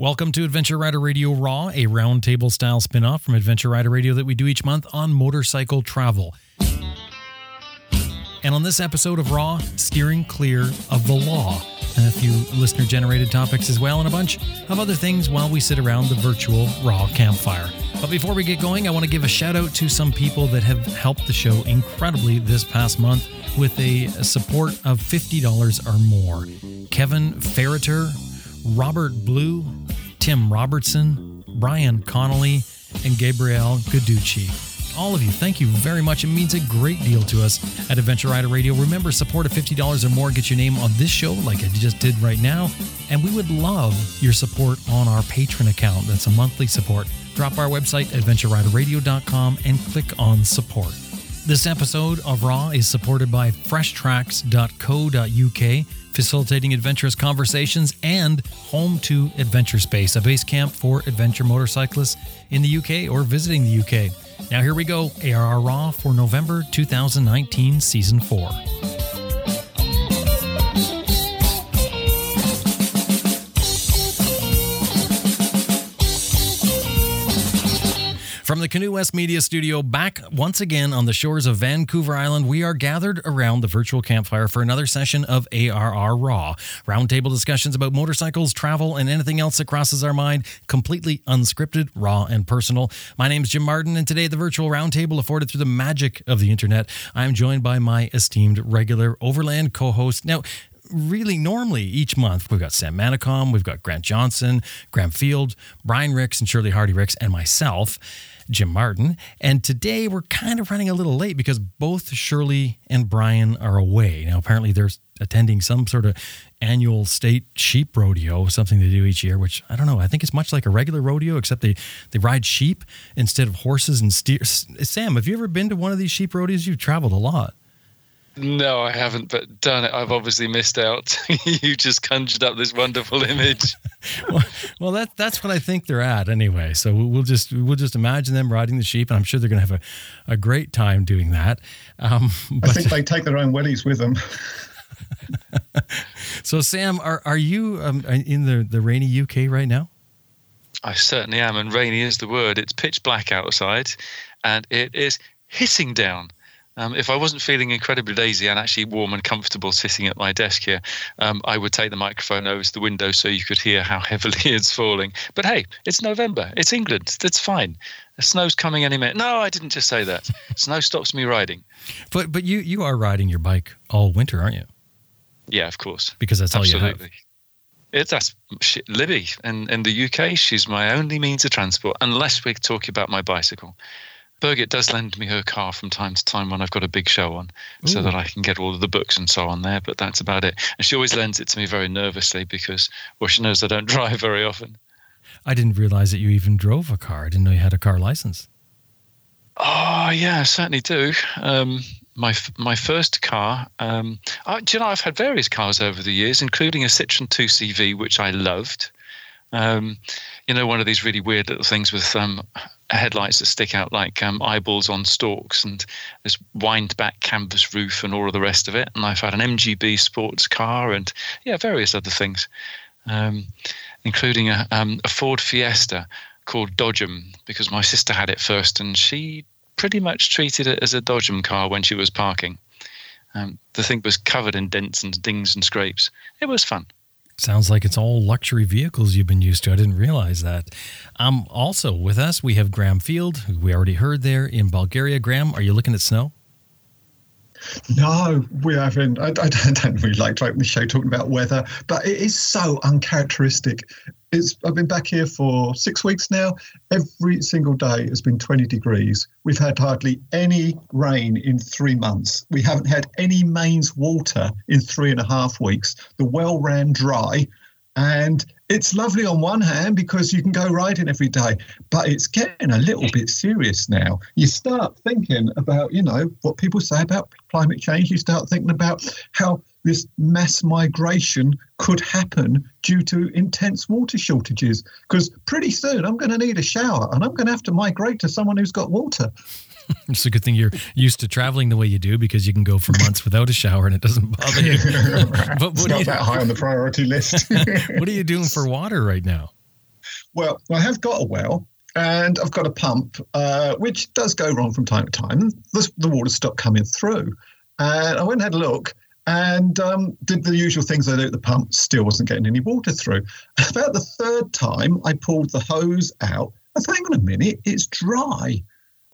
Welcome to Adventure Rider Radio Raw, a roundtable style spin off from Adventure Rider Radio that we do each month on motorcycle travel. And on this episode of Raw, steering clear of the law, and a few listener generated topics as well, and a bunch of other things while we sit around the virtual Raw campfire. But before we get going, I want to give a shout out to some people that have helped the show incredibly this past month with a support of $50 or more. Kevin Ferreter, Robert Blue, Tim Robertson, Brian Connolly, and Gabrielle Gaducci. All of you, thank you very much. It means a great deal to us at Adventure Rider Radio. Remember, support of $50 or more gets your name on this show, like I just did right now. And we would love your support on our Patreon account. That's a monthly support. Drop our website, adventureriderradio.com, and click on support. This episode of Raw is supported by freshtracks.co.uk, facilitating adventurous conversations, and home to Adventure Space, a base camp for adventure motorcyclists in the UK or visiting the UK. Now, here we go ARR Raw for November 2019, Season 4. From the Canoe West Media Studio, back once again on the shores of Vancouver Island, we are gathered around the virtual campfire for another session of ARR Raw. Roundtable discussions about motorcycles, travel, and anything else that crosses our mind, completely unscripted, raw, and personal. My name is Jim Martin, and today the virtual roundtable afforded through the magic of the internet. I am joined by my esteemed regular Overland co host. Now, really normally each month we've got Sam Manicom, we've got Grant Johnson, Graham Field, Brian Rix, and Shirley Hardy Rix, and myself. Jim Martin. And today we're kind of running a little late because both Shirley and Brian are away. Now, apparently, they're attending some sort of annual state sheep rodeo, something they do each year, which I don't know. I think it's much like a regular rodeo, except they, they ride sheep instead of horses and steers. Sam, have you ever been to one of these sheep rodeos? You've traveled a lot. No, I haven't, but done it. I've obviously missed out. you just conjured up this wonderful image. well, well, that that's what I think they're at anyway. So we'll just we'll just imagine them riding the sheep, and I'm sure they're going to have a, a great time doing that. Um, but, I think they take their own wellies with them. so, Sam, are are you um, in the the rainy UK right now? I certainly am, and rainy is the word. It's pitch black outside, and it is hissing down. Um, if I wasn't feeling incredibly lazy and actually warm and comfortable sitting at my desk here, um, I would take the microphone over to the window so you could hear how heavily it's falling. But hey, it's November. It's England. That's fine. The snow's coming any minute. No, I didn't just say that. Snow stops me riding. But but you you are riding your bike all winter, aren't you? Yeah, of course. Because that's Absolutely. all you have. It's that's she, Libby in, in the UK. She's my only means of transport, unless we're talking about my bicycle. Birgit does lend me her car from time to time when I've got a big show on, Ooh. so that I can get all of the books and so on there. But that's about it. And she always lends it to me very nervously because, well, she knows I don't drive very often. I didn't realize that you even drove a car. I didn't know you had a car license. Oh yeah, I certainly do. Um, my my first car. Um, I, do you know I've had various cars over the years, including a Citroen 2CV, which I loved. Um, you know, one of these really weird little things with um, headlights that stick out like um, eyeballs on stalks and this wind back canvas roof and all of the rest of it. And I've had an MGB sports car and yeah, various other things, um, including a, um, a, Ford Fiesta called Dodgem because my sister had it first and she pretty much treated it as a Dodgem car when she was parking. Um, the thing was covered in dents and dings and scrapes. It was fun. Sounds like it's all luxury vehicles you've been used to. I didn't realize that. Um, also with us, we have Graham Field, who we already heard there in Bulgaria. Graham, are you looking at snow? No, we haven't. I, I, don't really like to open the show talking about weather, but it is so uncharacteristic it's I've been back here for six weeks now. Every single day has been 20 degrees. We've had hardly any rain in three months. We haven't had any mains water in three and a half weeks. The well ran dry. And it's lovely on one hand because you can go riding every day, but it's getting a little bit serious now. You start thinking about, you know, what people say about climate change. You start thinking about how this mass migration could happen due to intense water shortages. Because pretty soon I'm going to need a shower and I'm going to have to migrate to someone who's got water. it's a good thing you're used to traveling the way you do because you can go for months without a shower and it doesn't bother you. but what it's not you, that high on the priority list. what are you doing for water right now? Well, I have got a well, and I've got a pump, uh, which does go wrong from time to time. The, the water stopped coming through. And I went and had a look and um, did the usual things I do at the pump, still wasn't getting any water through. About the third time, I pulled the hose out. I thought, hang on a minute, it's dry.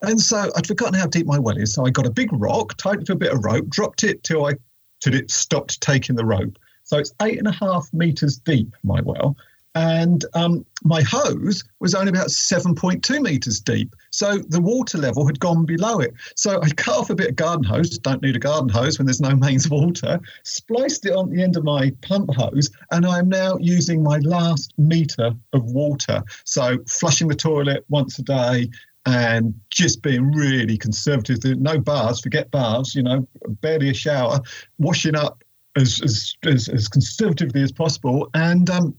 And so I'd forgotten how deep my well is. So I got a big rock, tied it to a bit of rope, dropped it till I till it stopped taking the rope. So it's eight and a half meters deep, my well and um, my hose was only about 7.2 meters deep. So the water level had gone below it. So I cut off a bit of garden hose, don't need a garden hose when there's no mains water, spliced it on the end of my pump hose, and I'm now using my last meter of water. So flushing the toilet once a day, and just being really conservative. No bars, forget bars, you know, barely a shower, washing up as, as, as, as conservatively as possible. And um,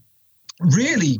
really?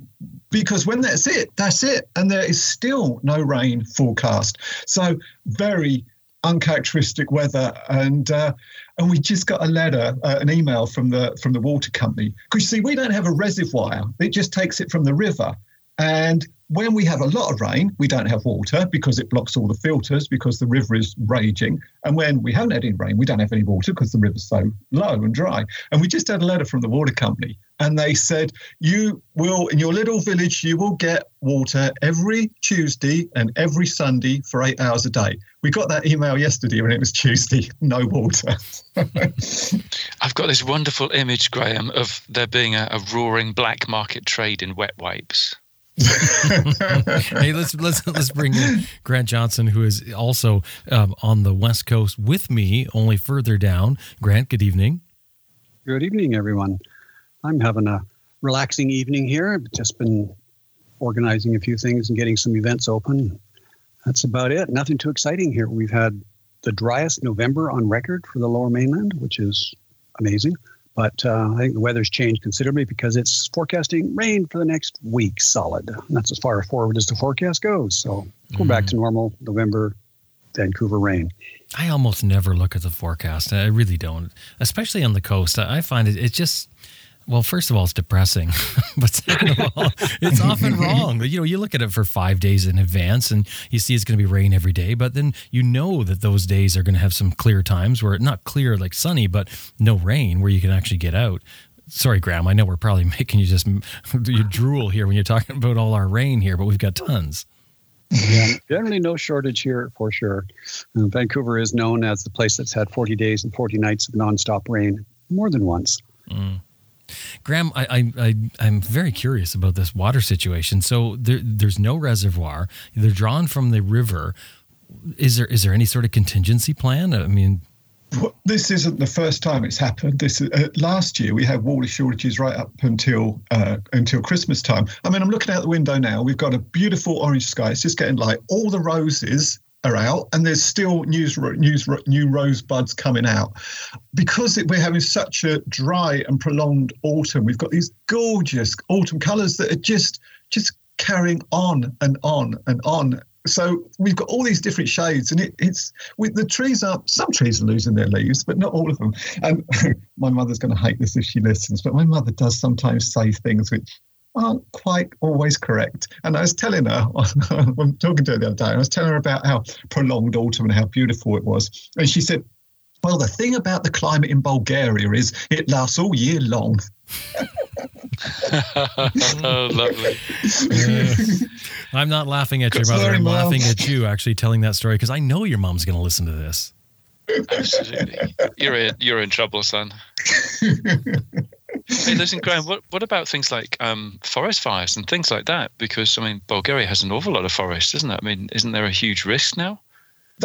Because when that's it that's it. And there is still no rain forecast. So very uncharacteristic weather. And uh, and we just got a letter uh, an email from the from the water company. Because you see we don't have a reservoir. It just takes it from the river. And when we have a lot of rain, we don't have water because it blocks all the filters because the river is raging. And when we haven't had any rain, we don't have any water because the river's so low and dry. And we just had a letter from the water company and they said, You will, in your little village, you will get water every Tuesday and every Sunday for eight hours a day. We got that email yesterday when it was Tuesday, no water. I've got this wonderful image, Graham, of there being a, a roaring black market trade in wet wipes. hey, let's let's let's bring in Grant Johnson, who is also um, on the West Coast with me, only further down. Grant, good evening. Good evening, everyone. I'm having a relaxing evening here. I've just been organizing a few things and getting some events open. That's about it. Nothing too exciting here. We've had the driest November on record for the Lower Mainland, which is amazing. But uh, I think the weather's changed considerably because it's forecasting rain for the next week solid. And that's as far forward as the forecast goes. So we're back to mm. normal November Vancouver rain. I almost never look at the forecast. I really don't, especially on the coast. I find it, it just, well, first of all, it's depressing, but second of all, it's often wrong. You know, you look at it for five days in advance, and you see it's going to be rain every day, but then you know that those days are going to have some clear times where not clear like sunny, but no rain, where you can actually get out. Sorry, Graham. I know we're probably making you just you drool here when you're talking about all our rain here, but we've got tons. Yeah, generally no shortage here for sure. Uh, Vancouver is known as the place that's had 40 days and 40 nights of nonstop rain more than once. Mm. Graham, I, I, I, am very curious about this water situation. So there, there's no reservoir. They're drawn from the river. Is there is there any sort of contingency plan? I mean, this isn't the first time it's happened. This uh, last year we had water shortages right up until uh, until Christmas time. I mean, I'm looking out the window now. We've got a beautiful orange sky. It's just getting light. All the roses are out, and there's still news, news, new rosebuds coming out. Because it, we're having such a dry and prolonged autumn, we've got these gorgeous autumn colours that are just just carrying on and on and on. So we've got all these different shades, and it, it's with the trees are some trees are losing their leaves, but not all of them. And my mother's going to hate this if she listens, but my mother does sometimes say things which aren't quite always correct. And I was telling her, I'm talking to her the other day, I was telling her about how prolonged autumn and how beautiful it was. And she said, Well, the thing about the climate in Bulgaria is it lasts all year long. oh, lovely. I'm not laughing at your mother. I'm Mom. laughing at you actually telling that story because I know your mom's going to listen to this. Absolutely. You're in, you're in trouble, son. Hey, listen, Graham. What what about things like um, forest fires and things like that? Because I mean, Bulgaria has an awful lot of forests, doesn't it? I mean, isn't there a huge risk now?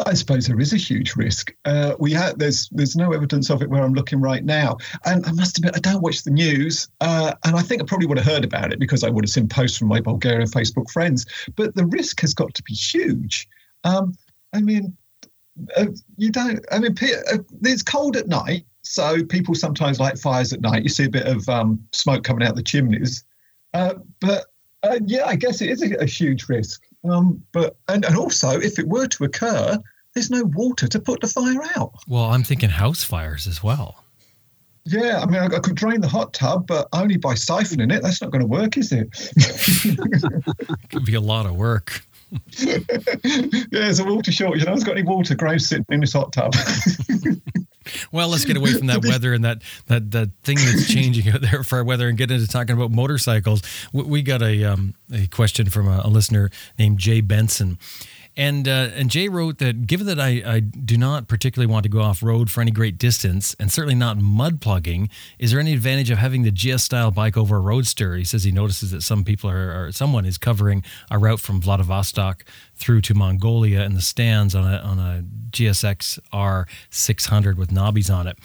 I suppose there is a huge risk. Uh, we have there's there's no evidence of it where I'm looking right now, and I must admit I don't watch the news, uh, and I think I probably would have heard about it because I would have seen posts from my Bulgarian Facebook friends. But the risk has got to be huge. Um, I mean, uh, you don't. I mean, uh, it's cold at night, so people sometimes light fires at night. You see a bit of um, smoke coming out the chimneys. Uh, but uh, yeah, I guess it is a, a huge risk. Um, but and, and also, if it were to occur, there's no water to put the fire out. Well, I'm thinking house fires as well. Yeah, I mean, I, I could drain the hot tub, but only by siphoning it. That's not going to work, is it? it could be a lot of work. Yeah, there's a water shortage. No one's got any water. Graves sitting in this hot tub. well, let's get away from that weather and that that that thing that's changing out there for our weather and get into talking about motorcycles. We got a um, a question from a, a listener named Jay Benson. And uh, and Jay wrote that given that I, I do not particularly want to go off road for any great distance and certainly not mud plugging, is there any advantage of having the GS style bike over a roadster? He says he notices that some people are or someone is covering a route from Vladivostok through to Mongolia in the Stans on a on a GSX R 600 with knobbies on it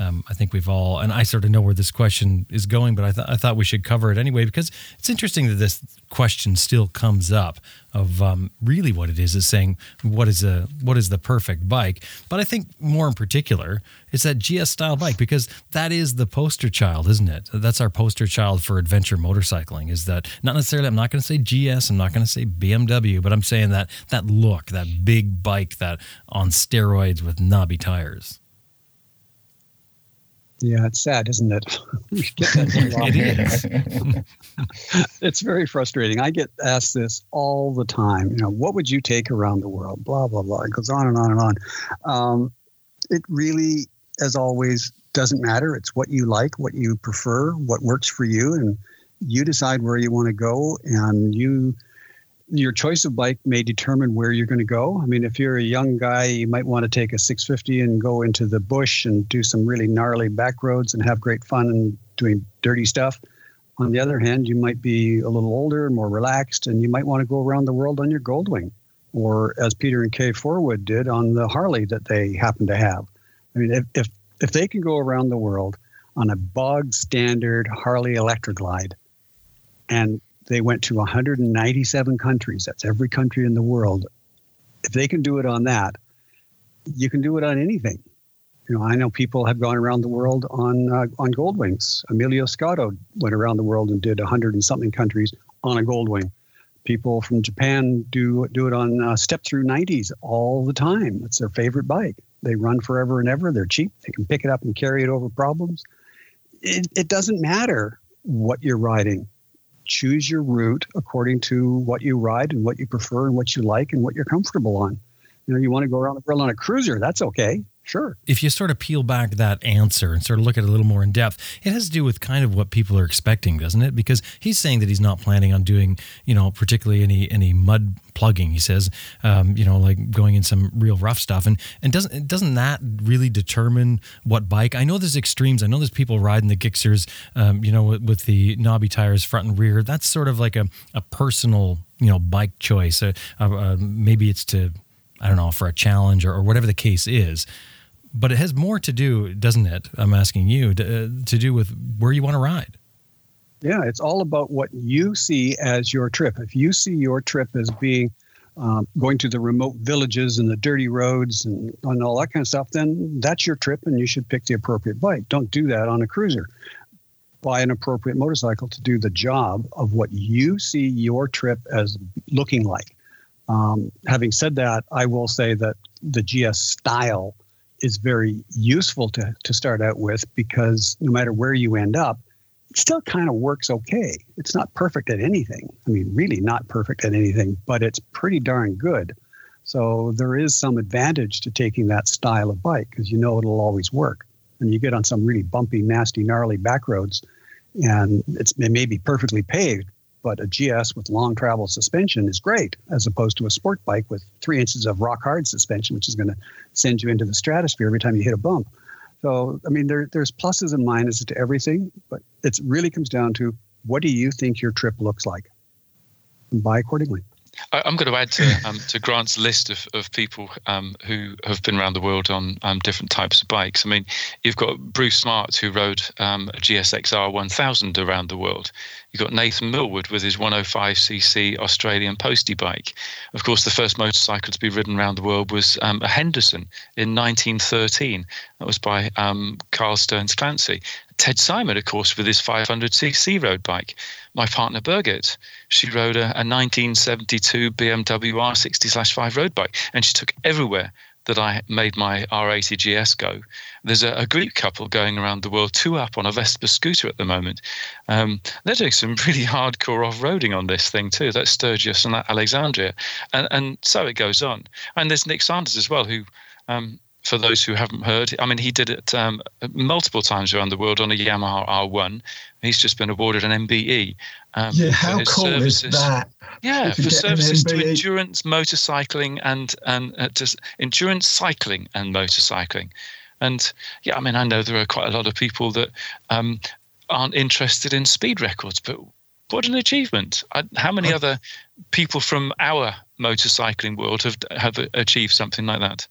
um, I think we've all, and I sort of know where this question is going, but I, th- I thought we should cover it anyway because it's interesting that this question still comes up of um, really what it is is saying what is a what is the perfect bike. But I think more in particular, it's that GS style bike because that is the poster child, isn't it? That's our poster child for adventure motorcycling. Is that not necessarily? I'm not going to say GS. I'm not going to say BMW, but I'm saying that that look, that big bike, that on steroids with knobby tires. Yeah, it's sad, isn't it? it is. it's very frustrating. I get asked this all the time. You know, what would you take around the world? Blah blah blah. It goes on and on and on. Um, it really, as always, doesn't matter. It's what you like, what you prefer, what works for you, and you decide where you want to go, and you your choice of bike may determine where you're going to go. I mean, if you're a young guy, you might want to take a 650 and go into the bush and do some really gnarly back roads and have great fun and doing dirty stuff. On the other hand, you might be a little older, and more relaxed, and you might want to go around the world on your Goldwing, or as Peter and Kay Forwood did on the Harley that they happen to have. I mean, if if, if they can go around the world on a bog standard Harley Electra Glide and they went to 197 countries. That's every country in the world. If they can do it on that, you can do it on anything. You know, I know people have gone around the world on uh, on Goldwings. Emilio Scotto went around the world and did 100 and something countries on a Goldwing. People from Japan do do it on uh, step through 90s all the time. It's their favorite bike. They run forever and ever. They're cheap. They can pick it up and carry it over problems. It, it doesn't matter what you're riding choose your route according to what you ride and what you prefer and what you like and what you're comfortable on. You know, you want to go around the world on a cruiser, that's okay. Sure. If you sort of peel back that answer and sort of look at it a little more in depth, it has to do with kind of what people are expecting, doesn't it? Because he's saying that he's not planning on doing, you know, particularly any any mud plugging. He says, um, you know, like going in some real rough stuff, and and doesn't doesn't that really determine what bike? I know there's extremes. I know there's people riding the Gixxers, um, you know, with, with, the knobby tires front and rear. That's sort of like a a personal, you know, bike choice. Uh, uh, maybe it's to I don't know for a challenge or, or whatever the case is but it has more to do, doesn't it? I'm asking you to, uh, to do with where you want to ride. Yeah, it's all about what you see as your trip. If you see your trip as being um, going to the remote villages and the dirty roads and, and all that kind of stuff, then that's your trip and you should pick the appropriate bike. Don't do that on a cruiser. Buy an appropriate motorcycle to do the job of what you see your trip as looking like. Um, having said that, I will say that the GS style is very useful to, to start out with because no matter where you end up, it still kind of works okay. It's not perfect at anything. I mean, really not perfect at anything, but it's pretty darn good. So there is some advantage to taking that style of bike because you know it'll always work. And you get on some really bumpy, nasty, gnarly back roads, and it may be perfectly paved, but a GS with long travel suspension is great as opposed to a sport bike with three inches of rock hard suspension, which is going to send you into the stratosphere every time you hit a bump. So, I mean, there, there's pluses and minuses to everything, but it really comes down to what do you think your trip looks like? And buy accordingly. I, am going to add to, um, to Grant's list of, of people um, who have been around the world on um, different types of bikes. I mean, you've got Bruce Smart, who rode um, a GSXR 1000 around the world. You've got Nathan Millward with his 105cc Australian postie bike. Of course, the first motorcycle to be ridden around the world was um, a Henderson in 1913. That was by um, Carl Stearns Clancy. Ted Simon, of course, with his 500cc road bike. My partner Birgit, she rode a, a 1972 BMW R60/5 road bike, and she took everywhere that I made my R80 GS go, there's a, a Greek couple going around the world, two up on a Vespa scooter at the moment. Um, they're doing some really hardcore off-roading on this thing too. That's Sturgis and that Alexandria, and and so it goes on. And there's Nick Sanders as well, who um, for those who haven't heard, I mean, he did it um, multiple times around the world on a Yamaha R1. He's just been awarded an MBE. Um, yeah, how cool services. is that? Yeah, for services to endurance motorcycling and and uh, to endurance cycling and motorcycling. And yeah, I mean, I know there are quite a lot of people that um, aren't interested in speed records, but what an achievement! I, how many other people from our motorcycling world have have achieved something like that?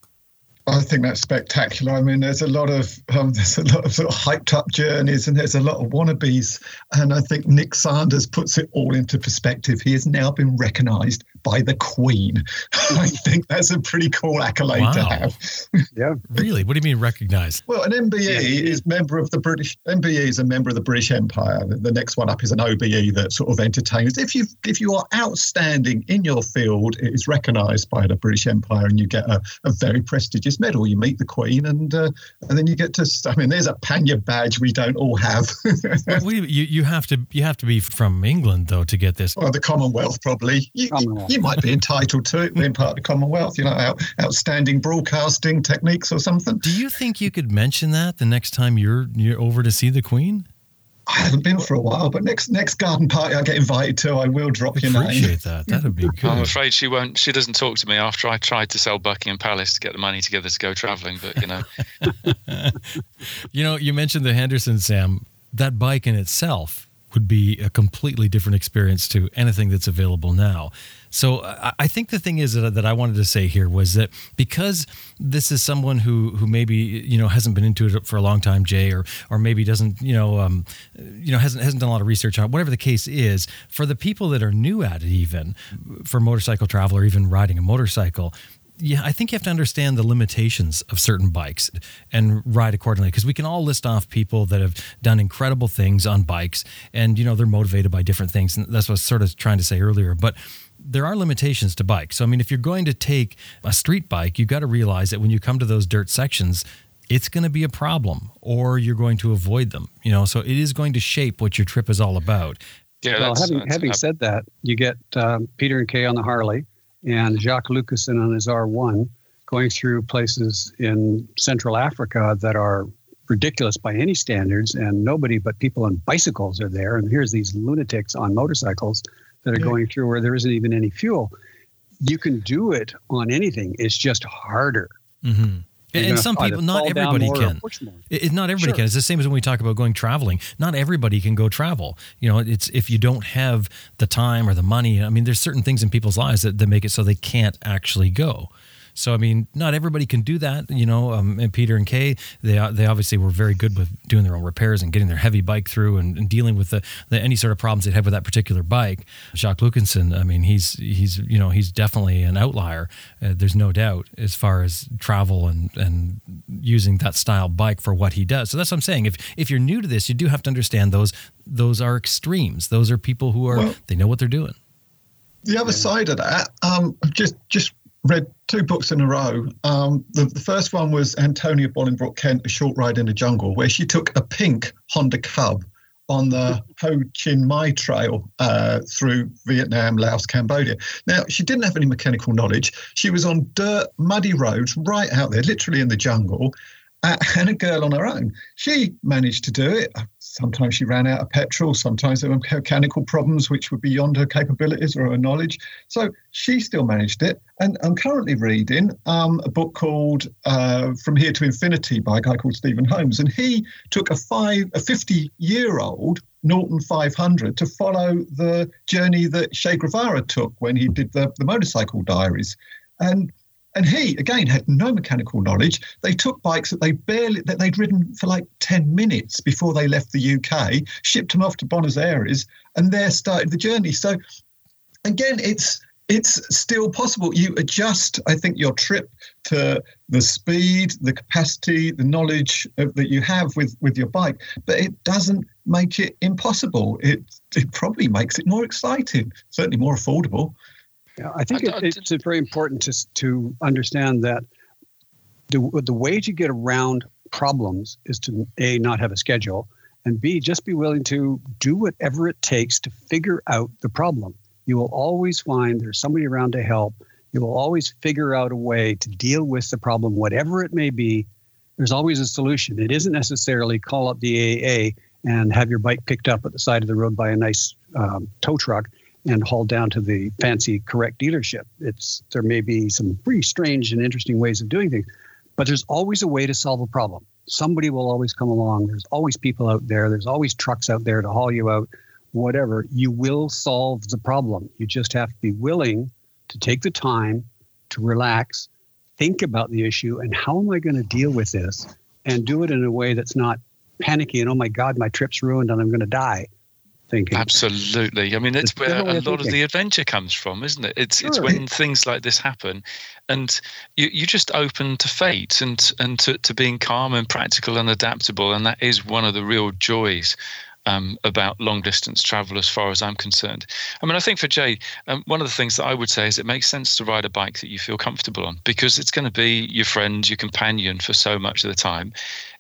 I think that's spectacular. I mean, there's a lot of um, there's a lot of sort of hyped up journeys, and there's a lot of wannabes. And I think Nick Sanders puts it all into perspective. He has now been recognised by the Queen. I think that's a pretty cool accolade wow. to have. yeah, really. What do you mean recognised? Well, an MBE yeah. is member of the British. MBE is a member of the British Empire. The next one up is an OBE that sort of entertains. If you if you are outstanding in your field, it is recognised by the British Empire, and you get a, a very prestigious medal. You meet the Queen, and uh, and then you get to. I mean, there's a pannier badge we don't all have. well, you you have to you have to be from England though to get this. Well, the Commonwealth probably. You, Commonwealth. you might be entitled to it being part of the Commonwealth. You know, out, outstanding broadcasting techniques or something. Do you think you could mention that the next time you're you're over to see the Queen? I haven't been for a while, but next next garden party I get invited to, I will drop your name. Appreciate that. That'd be good. I'm afraid she won't. She doesn't talk to me after I tried to sell Buckingham Palace to get the money together to go travelling. But you know, you know, you mentioned the Henderson Sam. That bike in itself would be a completely different experience to anything that's available now. So I think the thing is that, that I wanted to say here was that because this is someone who who maybe you know hasn't been into it for a long time, Jay, or or maybe doesn't you know um, you know hasn't hasn't done a lot of research on it, whatever the case is. For the people that are new at it, even for motorcycle travel or even riding a motorcycle, yeah, I think you have to understand the limitations of certain bikes and ride accordingly because we can all list off people that have done incredible things on bikes and you know they're motivated by different things and that's what I was sort of trying to say earlier but there are limitations to bikes. So, I mean, if you're going to take a street bike, you've got to realize that when you come to those dirt sections, it's going to be a problem or you're going to avoid them. You know, so it is going to shape what your trip is all about. Yeah, well, having, that's, having said that, you get um, Peter and Kay on the Harley and Jacques Lucassen on his R1 going through places in Central Africa that are ridiculous by any standards, and nobody but people on bicycles are there. And here's these lunatics on motorcycles that are going through where there isn't even any fuel. You can do it on anything. It's just harder. Mm-hmm. And some people, not everybody can. It, not everybody sure. can. It's the same as when we talk about going traveling. Not everybody can go travel. You know, it's if you don't have the time or the money. I mean, there's certain things in people's lives that, that make it so they can't actually go. So I mean, not everybody can do that. You know, um, and Peter and Kay, they they obviously were very good with doing their own repairs and getting their heavy bike through and, and dealing with the, the, any sort of problems they had with that particular bike. Jacques Lucassen, I mean, he's he's you know he's definitely an outlier. Uh, there's no doubt as far as travel and and using that style bike for what he does. So that's what I'm saying. If if you're new to this, you do have to understand those those are extremes. Those are people who are well, they know what they're doing the other side of that, um, just just read two books in a row. Um, the, the, first one was Antonia Bolingbroke Kemp, A Short Ride in the Jungle, where she took a pink Honda Cub on the Ho Chi Minh Trail uh, through Vietnam, Laos, Cambodia. Now, she didn't have any mechanical knowledge. She was on dirt, muddy roads right out there, literally in the jungle, and a girl on her own. She managed to do it. Sometimes she ran out of petrol. Sometimes there were mechanical problems which were beyond her capabilities or her knowledge. So she still managed it. And I'm currently reading um, a book called uh, From Here to Infinity by a guy called Stephen Holmes. And he took a five, a 50 year old Norton 500 to follow the journey that Che Guevara took when he did the, the motorcycle diaries. And and he, again, had no mechanical knowledge. They took bikes that they barely that they'd ridden for like 10 minutes before they left the UK, shipped them off to Buenos Aires, and there started the journey. So again, it's it's still possible. You adjust, I think, your trip to the speed, the capacity, the knowledge that you have with, with your bike, but it doesn't make it impossible. It, it probably makes it more exciting, certainly more affordable. Yeah, I think I, it, it's very important to to understand that the, the way to get around problems is to a not have a schedule and b just be willing to do whatever it takes to figure out the problem. You will always find there's somebody around to help. You will always figure out a way to deal with the problem whatever it may be. There's always a solution. It isn't necessarily call up the aa and have your bike picked up at the side of the road by a nice um, tow truck and hauled down to the fancy correct dealership it's there may be some pretty strange and interesting ways of doing things but there's always a way to solve a problem. Somebody will always come along. There's always people out there. There's always trucks out there to haul you out, whatever. You will solve the problem. You just have to be willing to take the time to relax, think about the issue, and how am I going to deal with this? And do it in a way that's not panicky and, oh my God, my trip's ruined and I'm going to die thinking. Absolutely. I mean, it's, it's where a lot thinking. of the adventure comes from, isn't it? It's sure. it's when things like this happen, and you you just open to fate and and to, to being calm and practical and adaptable, and that is one of the real joys. Um, about long distance travel, as far as I'm concerned. I mean, I think for Jay, um, one of the things that I would say is it makes sense to ride a bike that you feel comfortable on because it's going to be your friend, your companion for so much of the time.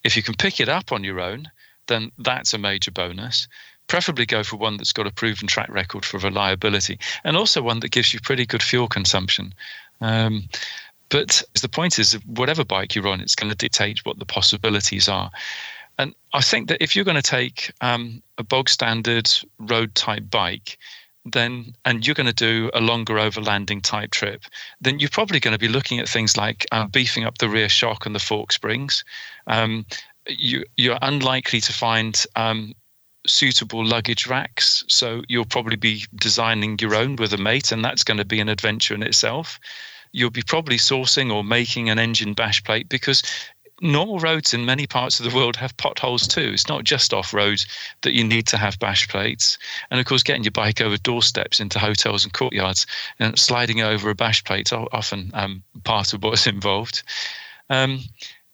If you can pick it up on your own, then that's a major bonus preferably go for one that's got a proven track record for reliability and also one that gives you pretty good fuel consumption. Um, but the point is, whatever bike you're on, it's going to dictate what the possibilities are. And I think that if you're going to take um, a bog standard road type bike, then and you're going to do a longer overlanding type trip, then you're probably going to be looking at things like uh, beefing up the rear shock and the fork springs. Um, you, are unlikely to find um, suitable luggage racks. So you'll probably be designing your own with a mate, and that's going to be an adventure in itself. You'll be probably sourcing or making an engine bash plate because normal roads in many parts of the world have potholes too. It's not just off road that you need to have bash plates. And of course, getting your bike over doorsteps into hotels and courtyards and sliding over a bash plate are often um, part of what's involved. Um,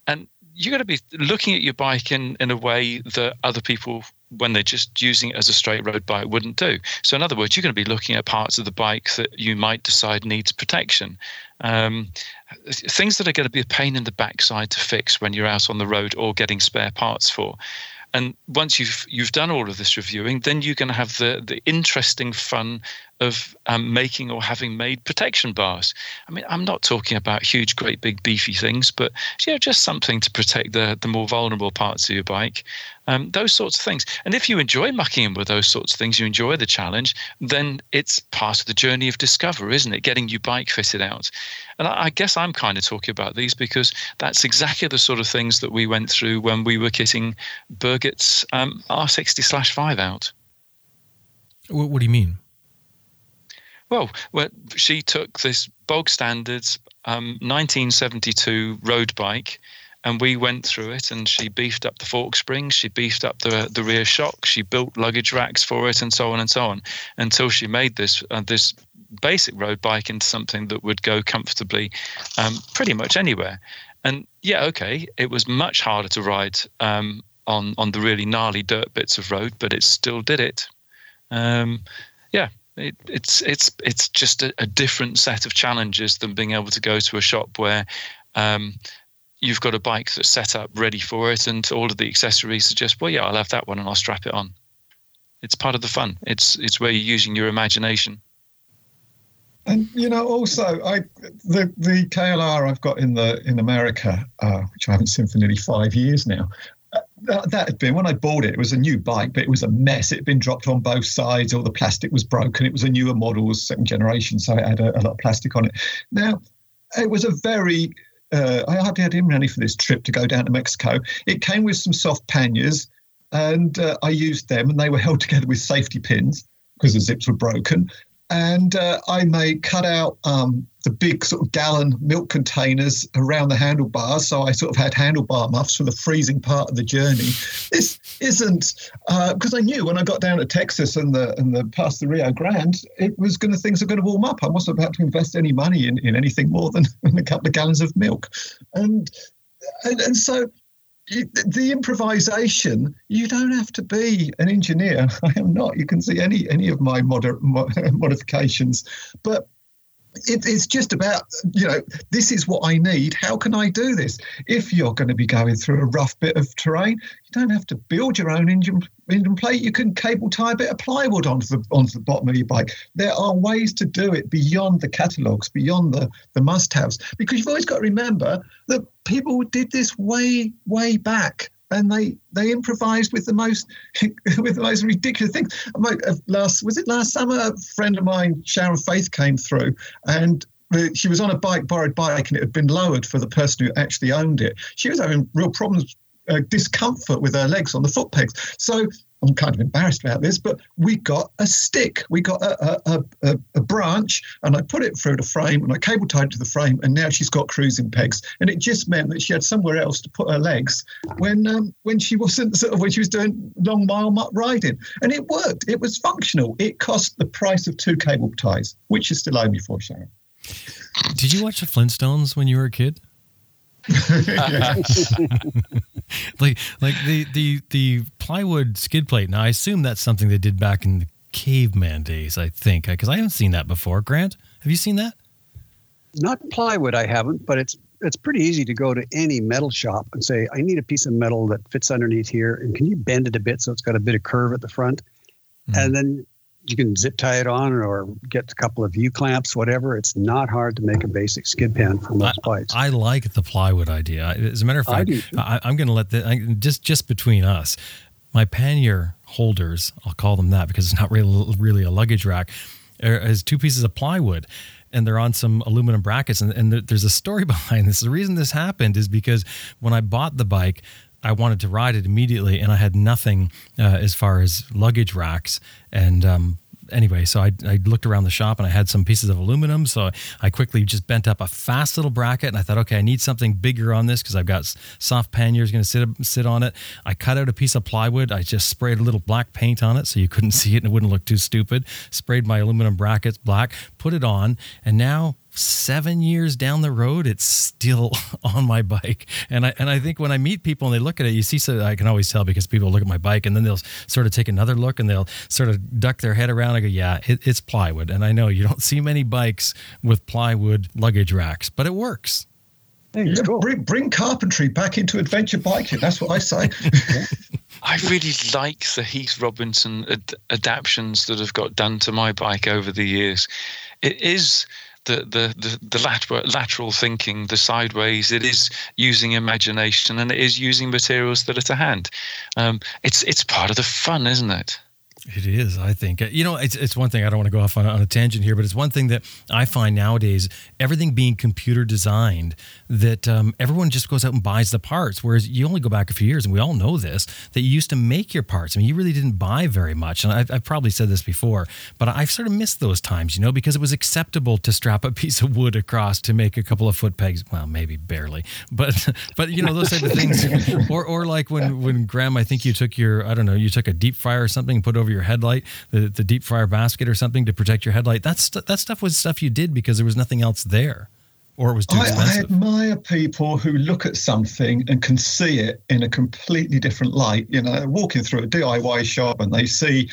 and you're going to be looking at your bike in, in a way that other people when they're just using it as a straight road bike wouldn't do. So, in other words, you're going to be looking at parts of the bike that you might decide needs protection. Um, things that are going to be a pain in the backside to fix when you're out on the road or getting spare parts for. And once you've you've done all of this reviewing, then you're going to have the the interesting fun of um, making or having made protection bars. I mean, I'm not talking about huge, great, big, beefy things, but you know, just something to protect the the more vulnerable parts of your bike. Um, those sorts of things. And if you enjoy mucking in with those sorts of things, you enjoy the challenge, then it's part of the journey of discovery, isn't it? Getting your bike fitted out. And I, I guess I'm kind of talking about these because that's exactly the sort of things that we went through when we were kitting Birgit's um, R60 slash 5 out. What do you mean? Well, well, she took this bog standards um, 1972 road bike, and we went through it. And she beefed up the fork springs, she beefed up the the rear shock, she built luggage racks for it, and so on and so on, until she made this uh, this basic road bike into something that would go comfortably, um, pretty much anywhere. And yeah, okay, it was much harder to ride um, on on the really gnarly dirt bits of road, but it still did it. Um, yeah, it, it's it's it's just a, a, different set of challenges than being able to go to a shop where um, you've got a bike that's set up ready for it, and all of the accessories are just well, yeah, I'll have that one and I'll strap it on. It's part of the fun. It's it's where you're using your imagination. And you know, also, I the the KLR I've got in the in America, uh, which I haven't seen for nearly five years now that, that had been when I bought it. It was a new bike, but it was a mess. It had been dropped on both sides. All the plastic was broken. It was a newer model, second generation, so it had a, a lot of plastic on it. Now, it was a very uh, I hardly had money for this trip to go down to Mexico. It came with some soft panniers, and uh, I used them, and they were held together with safety pins because the zips were broken and uh, I may cut out um, the big sort of gallon milk containers around the handlebars. So I sort of had handlebar muffs for the freezing part of the journey. This isn't because uh, I knew when I got down to Texas and the and the past the Rio Grande, it was going to things are going to warm up. I wasn't about to invest any money in, in anything more than a couple of gallons of milk, and and, and so the improvisation you don't have to be an engineer. I am not. You can see any any of my moder- modifications. But it, it's just about you know this is what I need. How can I do this? If you're going to be going through a rough bit of terrain, you don't have to build your own engine engine plate. You can cable tie a bit of plywood onto the onto the bottom of your bike. There are ways to do it beyond the catalogues, beyond the the must-haves. Because you've always got to remember that people did this way way back and they they improvised with the most with the most ridiculous things. Uh, last was it last summer? A friend of mine, Sharon Faith, came through and. She was on a bike, borrowed bike, and it had been lowered for the person who actually owned it. She was having real problems uh, discomfort with her legs on the foot pegs. So I'm kind of embarrassed about this, but we got a stick. We got a, a, a, a, branch, and I put it through the frame, and I cable tied it to the frame, and now she's got cruising pegs. And it just meant that she had somewhere else to put her legs when um, when she wasn't sort of when she was doing long mile riding, and it worked. It was functional. It cost the price of two cable ties, which is still owe me for, Sharon. Did you watch the Flintstones when you were a kid? like like the the the plywood skid plate. Now I assume that's something they did back in the caveman days. I think because I haven't seen that before. Grant, have you seen that? Not plywood, I haven't, but it's it's pretty easy to go to any metal shop and say, I need a piece of metal that fits underneath here, and can you bend it a bit so it's got a bit of curve at the front? Mm-hmm. And then you can zip tie it on or get a couple of U clamps, whatever. It's not hard to make a basic skid pan for most bikes. I like the plywood idea. As a matter of fact, I am going to let the I, just just between us, my pannier holders, I'll call them that because it's not really really a luggage rack, is two pieces of plywood. And they're on some aluminum brackets, and, and there's a story behind this. The reason this happened is because when I bought the bike, I wanted to ride it immediately, and I had nothing uh, as far as luggage racks. And um, anyway, so I, I looked around the shop and I had some pieces of aluminum. So I quickly just bent up a fast little bracket, and I thought, okay, I need something bigger on this because I've got soft panniers going to sit sit on it. I cut out a piece of plywood. I just sprayed a little black paint on it so you couldn't see it and it wouldn't look too stupid. Sprayed my aluminum brackets black, put it on, and now seven years down the road, it's still on my bike. And I and I think when I meet people and they look at it, you see, so I can always tell because people look at my bike and then they'll sort of take another look and they'll sort of duck their head around. I go, yeah, it, it's plywood. And I know you don't see many bikes with plywood luggage racks, but it works. Yeah, cool. bring, bring carpentry back into adventure biking. That's what I say. I really like the Heath Robinson ad- adaptations that have got done to my bike over the years. It is the the the, the lateral, lateral thinking, the sideways. It is using imagination, and it is using materials that are to hand. Um, it's it's part of the fun, isn't it? It is, I think. Uh, you know, it's, it's one thing, I don't want to go off on on a tangent here, but it's one thing that I find nowadays, everything being computer designed, that um, everyone just goes out and buys the parts. Whereas you only go back a few years, and we all know this, that you used to make your parts. I mean, you really didn't buy very much. And I've, I've probably said this before, but I've sort of missed those times, you know, because it was acceptable to strap a piece of wood across to make a couple of foot pegs. Well, maybe barely, but, but you know, those type of things. or, or like when, when Graham, I think you took your, I don't know, you took a deep fryer or something and put over your headlight, the, the deep fryer basket or something to protect your headlight. That's that stuff was stuff you did because there was nothing else there, or it was too I, expensive. I admire people who look at something and can see it in a completely different light. You know, walking through a DIY shop and they see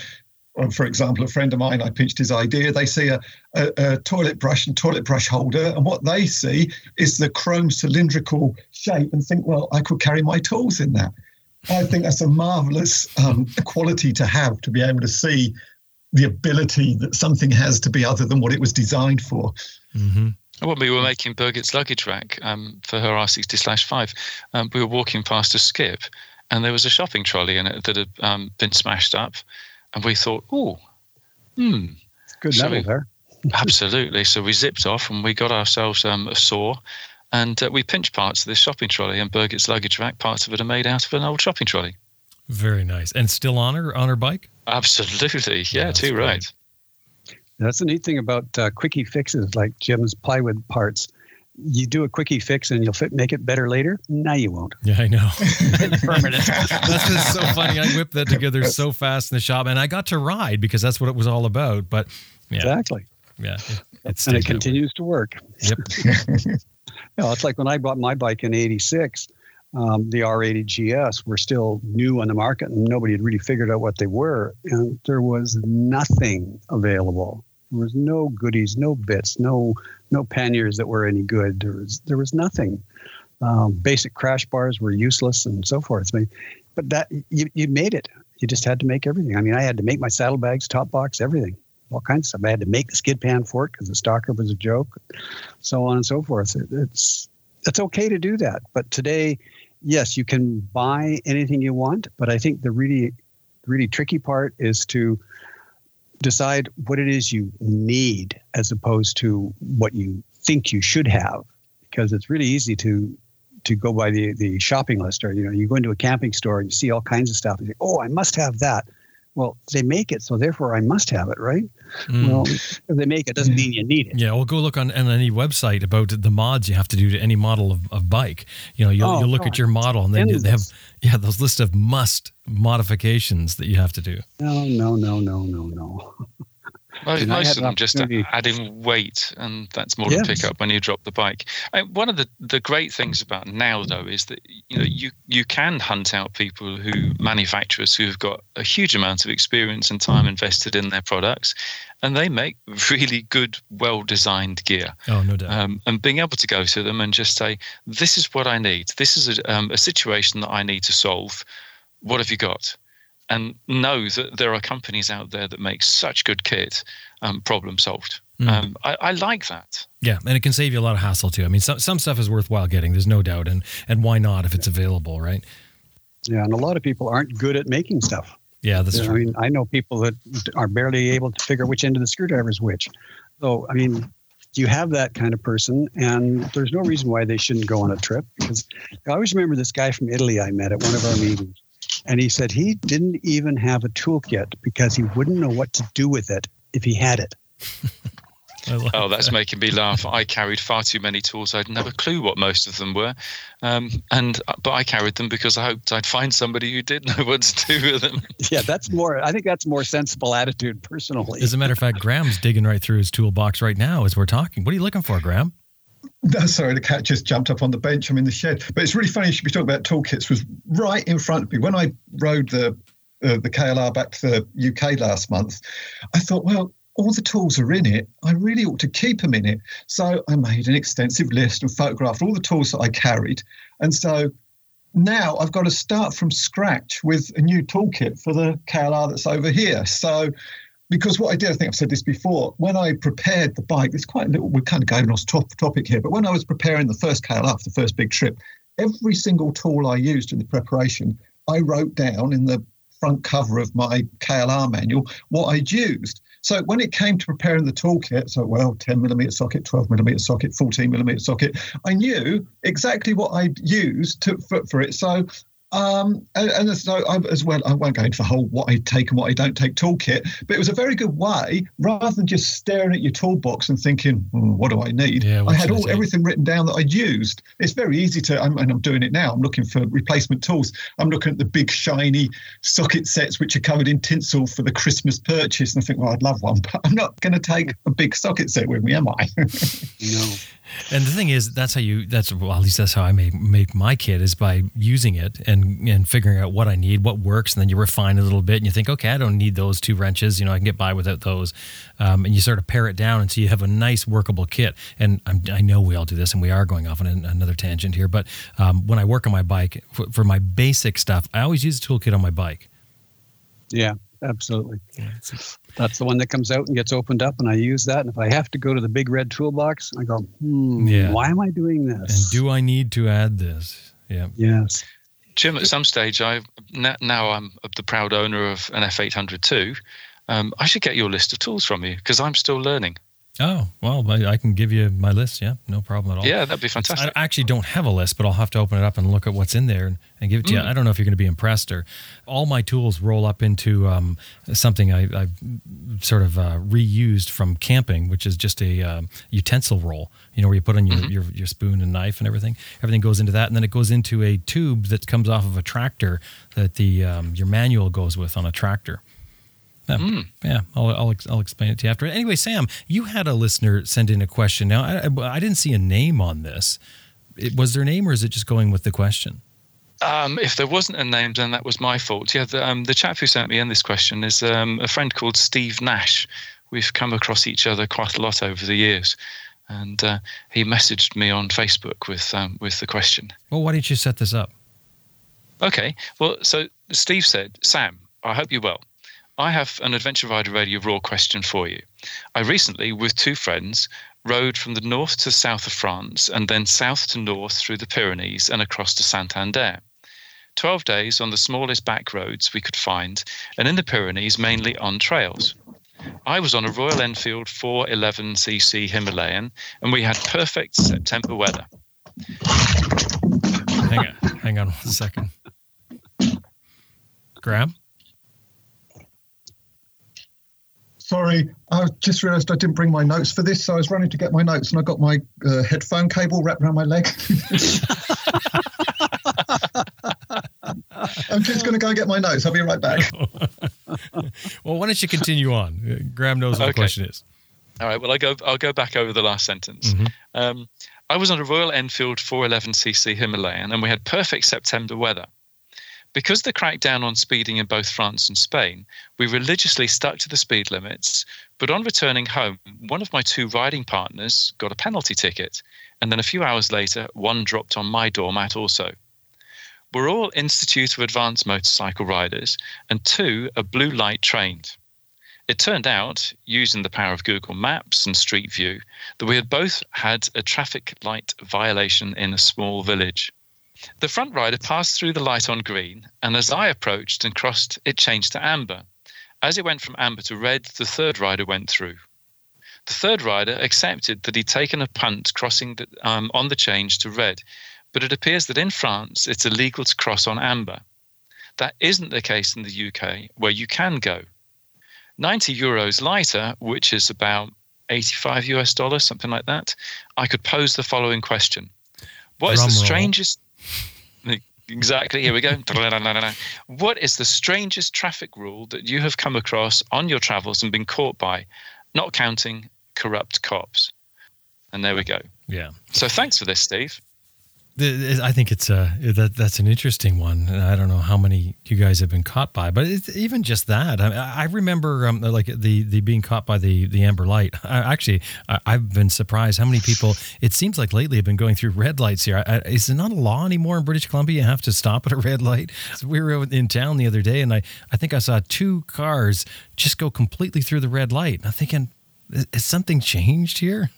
for example, a friend of mine, I pitched his idea. They see a, a, a, toilet brush and toilet brush holder, and what they see is the chrome cylindrical shape and think, well, I could carry my tools in that. I think that's a marvelous um, quality to have to be able to see the ability that something has to be other than what it was designed for. Mm-hmm. When we were making Birgit's luggage rack um, for her R60 slash 5, um, we were walking past a skip and there was a shopping trolley in it that had um, been smashed up. And we thought, oh, hmm. Good so level there. absolutely. So we zipped off and we got ourselves um, a saw and uh, we pinched parts of this shopping trolley and Birgit's luggage rack. Parts of it are made out of an old shopping trolley. Very nice. And still on her on her bike? Absolutely. Yeah, yeah too right. That's the neat thing about uh, quickie fixes like Jim's plywood parts. You do a quickie fix and you'll fit, make it better later. Now you won't. Yeah, I know. permanent. that's just so funny. I whipped that together so fast in the shop, and I got to ride because that's what it was all about. But yeah. exactly. Yeah, it, and it continues to work. Yep. You know, it's like when I bought my bike in '86. Um, the R80 GS were still new on the market, and nobody had really figured out what they were, and there was nothing available There was no goodies, no bits, no no panniers that were any good. There was there was nothing. Um, basic crash bars were useless and so forth. I mean, but that you, you made it. You just had to make everything. I mean, I had to make my saddlebags, top box, everything, all kinds of stuff. I had to make the skid pan for it because the stalker was a joke, so on and so forth. It, it's it's okay to do that, but today, yes, you can buy anything you want. But I think the really really tricky part is to decide what it is you need as opposed to what you think you should have because it's really easy to to go by the the shopping list or you know you go into a camping store and you see all kinds of stuff and you say oh i must have that well they make it so therefore i must have it right mm. well if they make it doesn't mean you need it yeah well go look on, on any website about the mods you have to do to any model of, of bike you know you'll, oh, you'll look God. at your model and then Endless. they have yeah those list of must modifications that you have to do no no no no no no most, most of them just adding weight, and that's more yes. to pick up when you drop the bike. I one of the, the great things about now, though, is that you know you you can hunt out people who manufacturers who've got a huge amount of experience and time invested in their products, and they make really good, well designed gear. Oh, no doubt. Um, and being able to go to them and just say, "This is what I need. This is a, um, a situation that I need to solve. What have you got?" And know that there are companies out there that make such good kit, um, problem solved. Mm. Um, I, I, like that. Yeah, and it can save you a lot of hassle too. I mean, some some stuff is worthwhile getting. There's no doubt, and and why not if it's available, right? Yeah, and a lot of people aren't good at making stuff. Yeah, that's true. I mean, I know people that are barely able to figure which end of the screwdriver is which. So, I mean, you have that kind of person, and there's no reason why they shouldn't go on a trip. Because I always remember this guy from Italy I met at one of our meetings and he said he didn't even have a toolkit because he wouldn't know what to do with it if he had it. oh, that's that. making me laugh. I carried far too many tools. I'd never clue what most of them were, um, and uh, but I carried them because I hoped I'd find somebody who did know what to do with them. yeah, that's more. I think that's more sensible attitude, personally. As a matter of fact, Graham's digging right through his toolbox right now as we're talking. What are you looking for, Graham? No, sorry, the cat just jumped up on the bench. I'm in the shed. But it's really funny you should be talking about toolkits. Was right in front of me when I rode the uh, the KLR back to the UK last month. I thought, well, all the tools are in it. I really ought to keep them in it. So I made an extensive list and photographed all the tools that I carried. And so now I've got to start from scratch with a new toolkit for the KLR that's over here. So because what I did, I think I've said this before, when I prepared the bike, it's quite a little, we're kind of going off top topic here, but when I was preparing the first KLR, for the first big trip, every single tool I used in the preparation, I wrote down in the front cover of my KLR manual what I'd used. So when it came to preparing the toolkit, so well, 10 millimeter socket, 12 millimeter socket, 14 millimeter socket, I knew exactly what I'd used to, for, for it. So um, and, and, so I, as well, I won't go into the whole what I take and what I don't take toolkit, but it was a very good way rather than just staring at your toolbox and thinking, oh, what do I need? Yeah, I had all everything written down that I'd used. It's very easy to, I'm, and I'm doing it now. I'm looking for replacement tools. I'm looking at the big shiny socket sets which are covered in tinsel for the Christmas purchase, and I think, well, I'd love one, but I'm not going to take a big socket set with me, am I? no. And the thing is, that's how you. That's well, at least that's how I make make my kit is by using it and and figuring out what I need, what works, and then you refine a little bit, and you think, okay, I don't need those two wrenches. You know, I can get by without those. Um, and you sort of pare it down until you have a nice workable kit. And I'm, i know we all do this, and we are going off on an, another tangent here. But um, when I work on my bike for, for my basic stuff, I always use a toolkit on my bike. Yeah, absolutely. Yeah, That's the one that comes out and gets opened up, and I use that. And if I have to go to the big red toolbox, I go, hmm, yeah. why am I doing this? And do I need to add this? Yeah. Yes. Jim, at some stage, I now I'm the proud owner of an F800 too. Um, I should get your list of tools from you because I'm still learning. Oh, well, I can give you my list. Yeah, no problem at all. Yeah, that'd be fantastic. I actually don't have a list, but I'll have to open it up and look at what's in there and, and give it to mm. you. I don't know if you're going to be impressed or all my tools roll up into um, something I, have sort of uh, reused from camping, which is just a uh, utensil roll, you know, where you put on your, mm-hmm. your, your spoon and knife and everything. Everything goes into that. And then it goes into a tube that comes off of a tractor that the um, your manual goes with on a tractor. Yeah, mm. yeah I'll, I'll, I'll explain it to you after. Anyway, Sam, you had a listener send in a question. Now, I, I didn't see a name on this. It, was there a name, or is it just going with the question? Um, if there wasn't a name, then that was my fault. Yeah, the, um, the chap who sent me in this question is um, a friend called Steve Nash, we've come across each other quite a lot over the years. And uh, he messaged me on Facebook with um, with the question. Well, why didn't you set this up? Okay. Well, so Steve said, Sam, I hope you're well. I have an Adventure Rider Radio Raw question for you. I recently, with two friends, rode from the north to south of France and then south to north through the Pyrenees and across to Santander. 12 days on the smallest back roads we could find, and in the Pyrenees, mainly on trails. I was on a Royal Enfield 411cc Himalayan, and we had perfect September weather. Hang on, hang on one second. Graham? Sorry, I just realised I didn't bring my notes for this, so I was running to get my notes, and I got my uh, headphone cable wrapped around my leg. I'm just going to go and get my notes. I'll be right back. well, why don't you continue on? Uh, Graham knows what the question is. All right. Well, I go. I'll go back over the last sentence. Mhm. Um, I was on a Royal Enfield 411cc Himalayan, and we had perfect September weather. Because the crackdown on speeding in both France and Spain, we religiously stuck to the speed limits. But on returning home, one of my two riding partners got a penalty ticket, and then a few hours later, one dropped on my doormat also. We're all Institute of Advanced Motorcycle Riders, and two are blue light trained. It turned out, using the power of Google Maps and Street View, that we had both had a traffic light violation in a small village. The front rider passed through the light on green, and as I approached and crossed, it changed to amber. As it went from amber to red, the third rider went through. The third rider accepted that he'd taken a punt crossing the, um, on the change to red, but it appears that in France it's illegal to cross on amber. That isn't the case in the UK, where you can go. 90 euros lighter, which is about 85 US dollars, something like that, I could pose the following question What is Drum the roll. strangest. Exactly, here we go. what is the strangest traffic rule that you have come across on your travels and been caught by, not counting corrupt cops? And there we go. Yeah. So thanks for this, Steve. I think it's a that that's an interesting one. I don't know how many you guys have been caught by, but even just that. I, I remember um, like the the being caught by the the amber light. I, actually, I, I've been surprised how many people. It seems like lately have been going through red lights here. I, is it not a law anymore in British Columbia? You have to stop at a red light. We were in town the other day, and I I think I saw two cars just go completely through the red light. I'm thinking, has something changed here?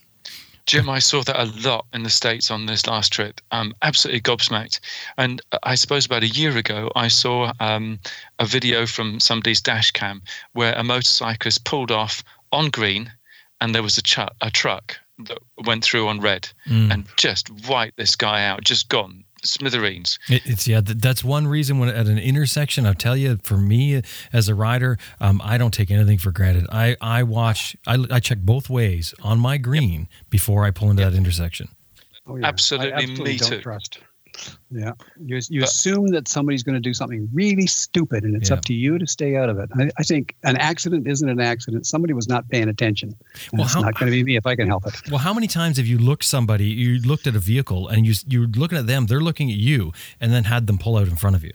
Jim, I saw that a lot in the States on this last trip. Um, absolutely gobsmacked. And I suppose about a year ago, I saw um, a video from somebody's dash cam where a motorcyclist pulled off on green and there was a, chu- a truck that went through on red Mm. and just wiped this guy out, just gone, smithereens. It, it's yeah. th- That's one reason when at an intersection, I'll tell you, for me as a rider, um, I don't take anything for granted. I I watch, I, I check both ways on my green before I pull into that intersection. Oh, yeah. Absolutely, I absolutely me don't too. trust. Yeah, you, you assume that somebody's going to do something really stupid, and it's Yeah. up to you to stay out of it. I, I think an accident isn't an accident. Somebody was not paying attention. Well, it's not going to be me if I can help it. Well, how many times have you looked somebody, you looked at a vehicle, and you you're looking at them, they're looking at you, and then had them pull out in front of you?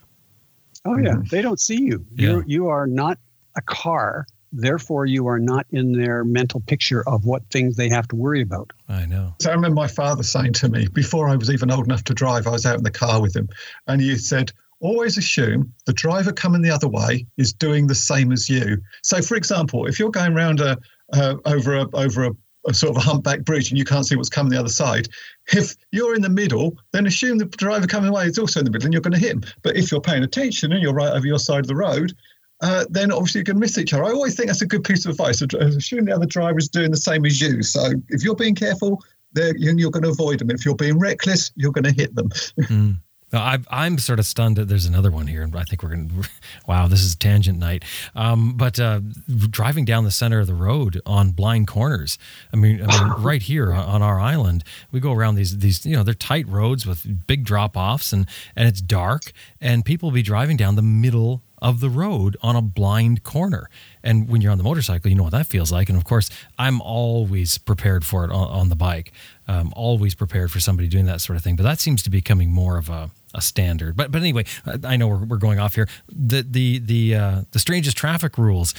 Oh yeah, Mhm. they don't see you. Yeah. You you are not a car. Therefore, you are not in their mental picture of what things they have to worry about. I know. So I remember my father saying to me before I was even old enough to drive, I was out in the car with him, and he said, always assume the driver coming the other way is doing the same as you. So, for example, if you're going round a uh, over a over a, a sort of a humpback bridge and you can't see what's coming the other side, if you're in the middle, then assume the driver coming away is also in the middle and you're going to hit him. But if you're paying attention and you're right over your side of the road, uh, then obviously you're going to miss each other. I always think that's a good piece of advice. Assume the other driver is doing the same as you. So if you're being careful, you're you're going to avoid them. If you're being reckless, you're going to hit them. Mm. I, I'm sort of stunned that there's another one here. and I think we're going to, wow, this is tangent night. Um, but uh, driving down the center of the road on blind corners, I mean, I mean right here on, on our island, we go around these, these, you know, they're tight roads with big drop offs and, and it's dark and people will be driving down the middle of the road on a blind corner. And when you're on the motorcycle, you know what that feels like. And of course, I'm always prepared for it on, on the bike, um, always prepared for somebody doing that sort of thing. But that seems to be becoming more of a, a standard. But but anyway, I I know we're, we're going off here. The the the uh, the strangest traffic rules.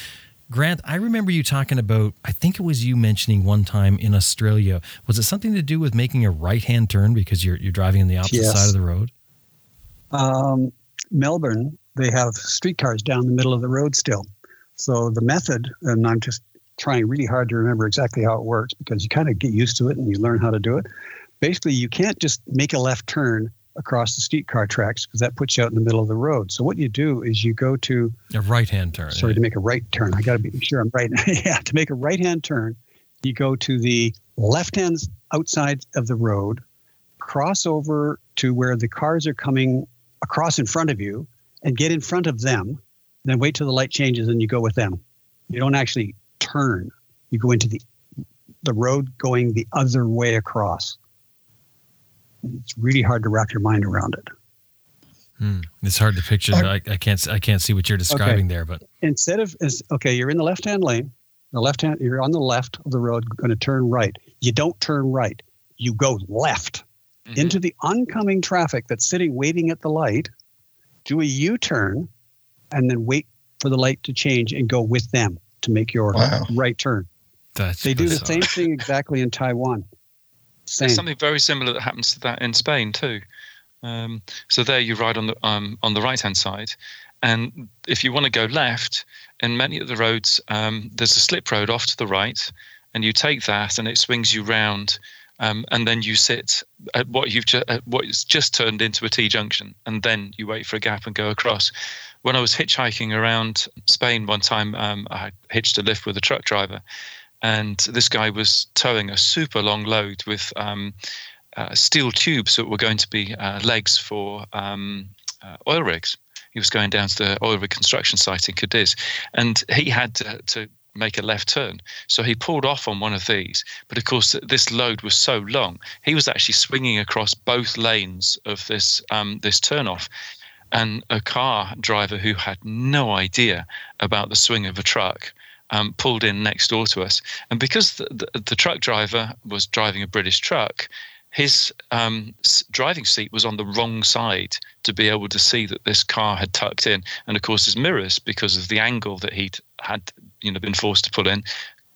Grant, I remember you talking about, I think it was you mentioning one time in Australia. Was it something to do with making a right hand turn because you're, you're driving on the opposite Yes. side of the road? Um, Melbourne, they have streetcars down the middle of the road still. So the method, and I'm just trying really hard to remember exactly how it works because you kind of get used to it and you learn how to do it. Basically, you can't just make a left turn across the streetcar tracks because that puts you out in the middle of the road. So what you do is you go to A right hand turn. sorry to make a right turn. I got to be sure I'm right. yeah, to make a right hand turn, you go to the left hand outside of the road, cross over to where the cars are coming across in front of you, and get in front of them. Then wait till the light changes and you go with them. You don't actually turn. You go into the the road going the other way across. It's really hard to wrap your mind around it. Hmm. It's hard to picture. I- I, I can't. I can't see what you're describing there, but instead of is okay, you're in the left hand lane. The left hand, you're on the left of the road, going to turn right. You don't turn right. You go left Mhm. into the oncoming traffic that's sitting waiting at the light. Do a U-turn, and then wait for the light to change and go with them to make your Wow. right turn. that's They do the same thing exactly in Taiwan. Same. There's something very similar that happens to that in Spain too. Um, so there you ride on the um, on the right hand side, and if you want to go left, in many of the roads, um, there's a slip road off to the right, and you take that, and it swings you round, um, and then you sit at what you've ju- at what is just turned into a T junction, and then you wait for a gap and go across. When I was hitchhiking around Spain one time, um, I hitched a lift with a truck driver, and this guy was towing a super long load with um, uh, steel tubes that were going to be uh, legs for um, uh, oil rigs. He was going down to the oil rig construction site in Cadiz, and he had to, to make a left turn. So he pulled off on one of these. But of course, this load was so long, he was actually swinging across both lanes of this um, this turnoff. And a car driver who had no idea about the swing of a truck um, pulled in next door to us. And because the, the, the truck driver was driving a British truck, his um, driving seat was on the wrong side to be able to see that this car had tucked in. And of course, his mirrors, because of the angle that he'd had, you know, been forced to pull in,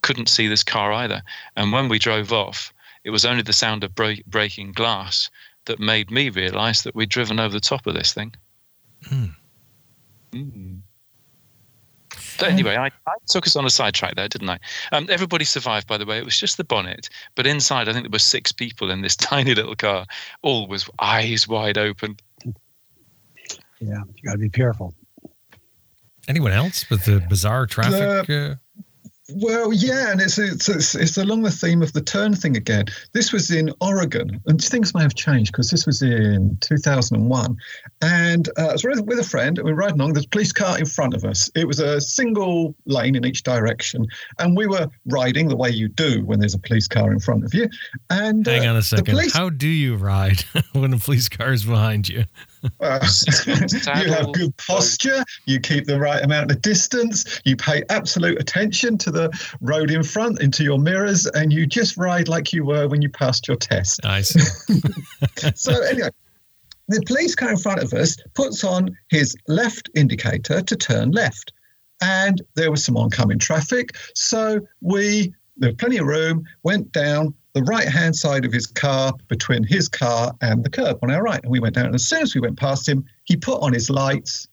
couldn't see this car either. And when we drove off, it was only the sound of break, breaking glass that made me realise that we'd driven over the top of this thing. Hmm. Mm. But anyway, I, I took us on a sidetrack there, didn't I? Um, everybody survived, by the way. It was just the bonnet, but inside, I think there were six people in this tiny little car, all with eyes wide open. yeah, you got to be careful. Anyone else with the bizarre traffic? uh, Well, yeah, and it's, it's it's it's along the theme of the turn thing again. This was in Oregon, and things may have changed because this was in 2001. And uh, I was with, with a friend, and we were riding along. There's a police car in front of us. It was a single lane in each direction, and we were riding the way you do when there's a police car in front of you. And hang uh, on a second. police, How do you ride when a police car is behind you? Uh, you have good posture. You keep the right amount of distance. You pay absolute attention to the road in front, into your mirrors, and you just ride like you were when you passed your test. I see. so anyway, the police car in front of us puts on his left indicator to turn left, and there was some oncoming traffic. So we there was plenty of room. Went down the right hand side of his car between his car and the curb on our right, and we went down. And as soon as we went past him, he put on his lights.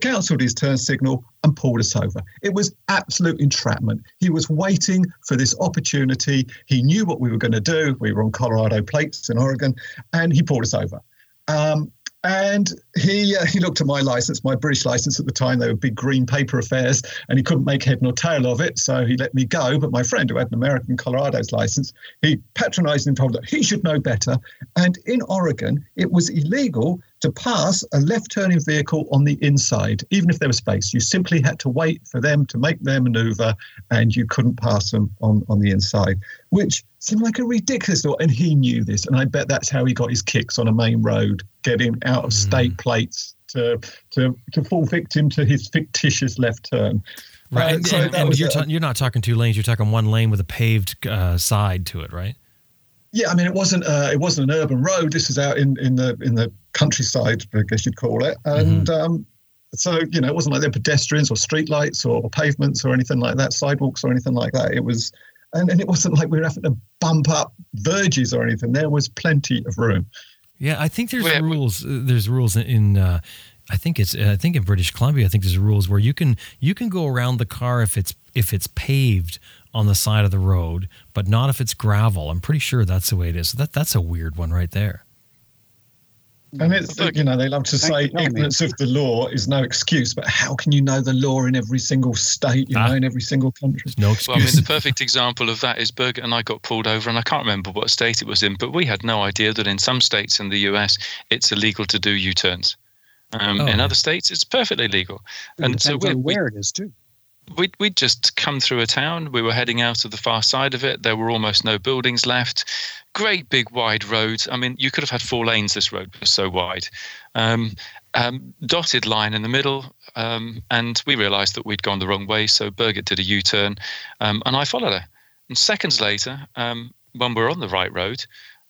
Cancelled his turn signal and pulled us over. It was absolute entrapment. He was waiting for this opportunity. He knew what we were going to do. We were on Colorado plates in Oregon, and he pulled us over. Um, and he uh, he looked at my license, my British license at the time. They were big green paper affairs, and he couldn't make head nor tail of it. So he let me go. But my friend, who had an American Colorado's license, he patronised and told that he should know better. And in Oregon, it was illegal to pass a left-turning vehicle on the inside, even if there was space. You simply had to wait for them to make their manoeuvre, and you couldn't pass them on on the inside, which seemed like a ridiculous thought. And he knew this, and I bet that's how he got his kicks on a main road, getting out of state plates to to to fall victim to his fictitious left turn. Right. Uh, and so and- and you're, ta- you're not talking two lanes. You're talking one lane with a paved uh, side to it, right? Yeah, I mean, it wasn't uh, it wasn't an urban road. This is out in, in the in the countryside, I guess you'd call it. And um, So, you know, it wasn't like there were pedestrians or streetlights or, or pavements or anything like that, sidewalks or anything like that. It was, and, and it wasn't like we were having to bump up verges or anything. There was plenty of room. Yeah, I think there's Well, rules. uh, There's rules in. in uh, I think it's. I think in British Columbia, I think there's rules where you can you can go around the car if it's if it's paved on the side of the road, but not if it's gravel. I'm pretty sure that's the way it is. That that's a weird one right there. And it's, Look- you know, they love to say for telling me. ignorance of the law is no excuse, but how can you know the law in every single state, you Ah. know, in every single country? There's no Well, I mean, excuse. the perfect example of that is Birgit and I got pulled over, and I can't remember what state it was in, but we had no idea that in some states in the US it's illegal to do U turns. Um, Oh. In other states, it's perfectly legal. And It so we, on we, where it is too. we'd, we'd just come through a town. We were heading out of the far side of it. There were almost no buildings left. Great big wide road. I mean, you could have had four lanes. This road was so wide. Um, um, dotted line in the middle. Um, and we realized that we'd gone the wrong way. So Birgit did a U turn um, and I followed her. And seconds later, um, when we're on the right road,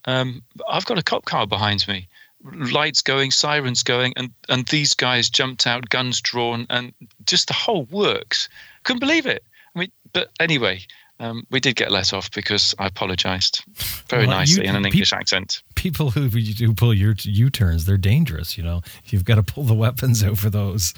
um, I've got a cop car behind me lights going, sirens going, and and these guys jumped out, guns drawn, and just the whole works. Couldn't believe it. I mean, but anyway, um, we did get let off because I apologised very Well, you- nicely in an peop- English accent. People who do pull your U turns, they're dangerous. You know, you've got to pull the weapons out for those.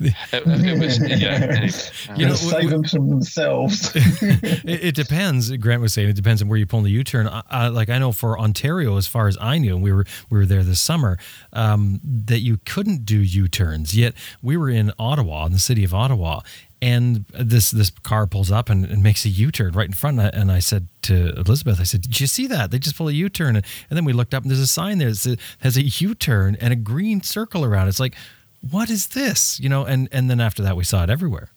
It, it was, yeah. um, You know, save them from themselves. it, it depends. Grant was saying it depends on where you pull the U-turn. I, I, like I know for Ontario, as far as I knew, we were we were there this summer, um, that you couldn't do U-turns. Yet we were in Ottawa, in the city of Ottawa, and this this car pulls up and, and makes a U-turn right in front. And I, and I said to Elizabeth, I said, "Did you see that? They just pull a U-turn." And, and then we looked up, and there's a sign there that has a U-turn and a green circle around. it. It's like, what is this? You know. And and then after that, we saw it everywhere.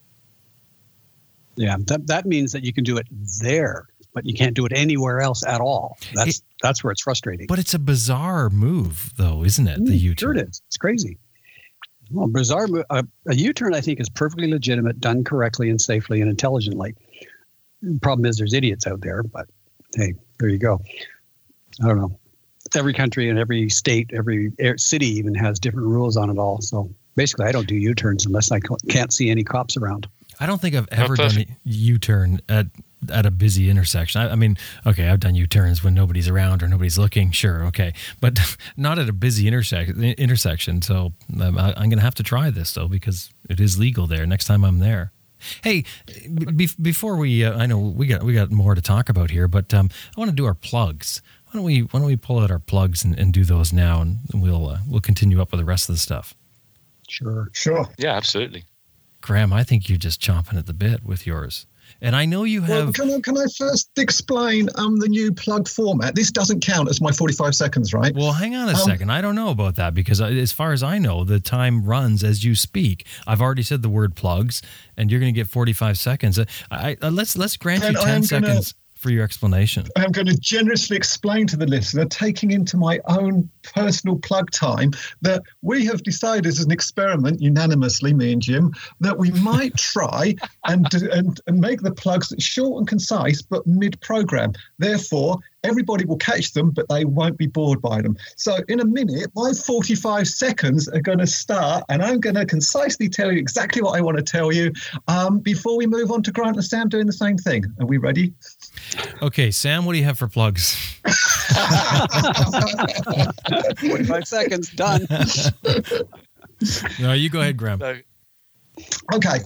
Yeah, that that means that you can do it there, but you can't do it anywhere else at all. That's that's where it's frustrating. But it's a bizarre move, though, isn't it? The Mm, U-turn. Sure it is. It's crazy. Well, bizarre. mo- A, a U-turn, I think, is perfectly legitimate, done correctly and safely and intelligently. The problem is there's idiots out there, but hey, there you go. I don't know. Every country and every state, every city even has different rules on it all. So basically, I don't do U-turns unless I can't see any cops around. I don't think I've ever done a perfect. U-turn at at a busy intersection. I, I mean, okay, I've done U-turns when nobody's around or nobody's looking. Sure, okay, but not at a busy intersection. Intersection. So um, I, I'm going to have to try this though because it is legal there. Next time I'm there. Hey, be, before we, uh, I know we got we got more to talk about here, but um, I want to do our plugs. Why don't we Why don't we pull out our plugs and, and do those now, and we'll uh, we'll continue up with the rest of the stuff. Sure. sure. yeah, absolutely. Graham, I think you're just chomping at the bit with yours. And I know you Well, have. can I, can I first explain um, the new plug format? This doesn't count as my 45 seconds, right? Well, hang on a Um, second. I don't know about that because, as far as I know, the time runs as you speak. I've already said the word plugs, and you're going to get 45 seconds. Uh, I, I, let's let's grant you I 10 am gonna- seconds for your explanation. I'm going to generously explain to the listener, taking into my own personal plug time, that we have decided as an experiment, unanimously, me and Jim, that we might try and, and, and make the plugs short and concise, but mid program. Therefore, everybody will catch them, but they won't be bored by them. So, in a minute, my 45 seconds are going to start, and I'm going to concisely tell you exactly what I want to tell you um, before we move on to Grant and Sam doing the same thing. Are we ready? Okay, Sam, what do you have for plugs? 45 seconds. Done. No, you go ahead, Graham. Okay.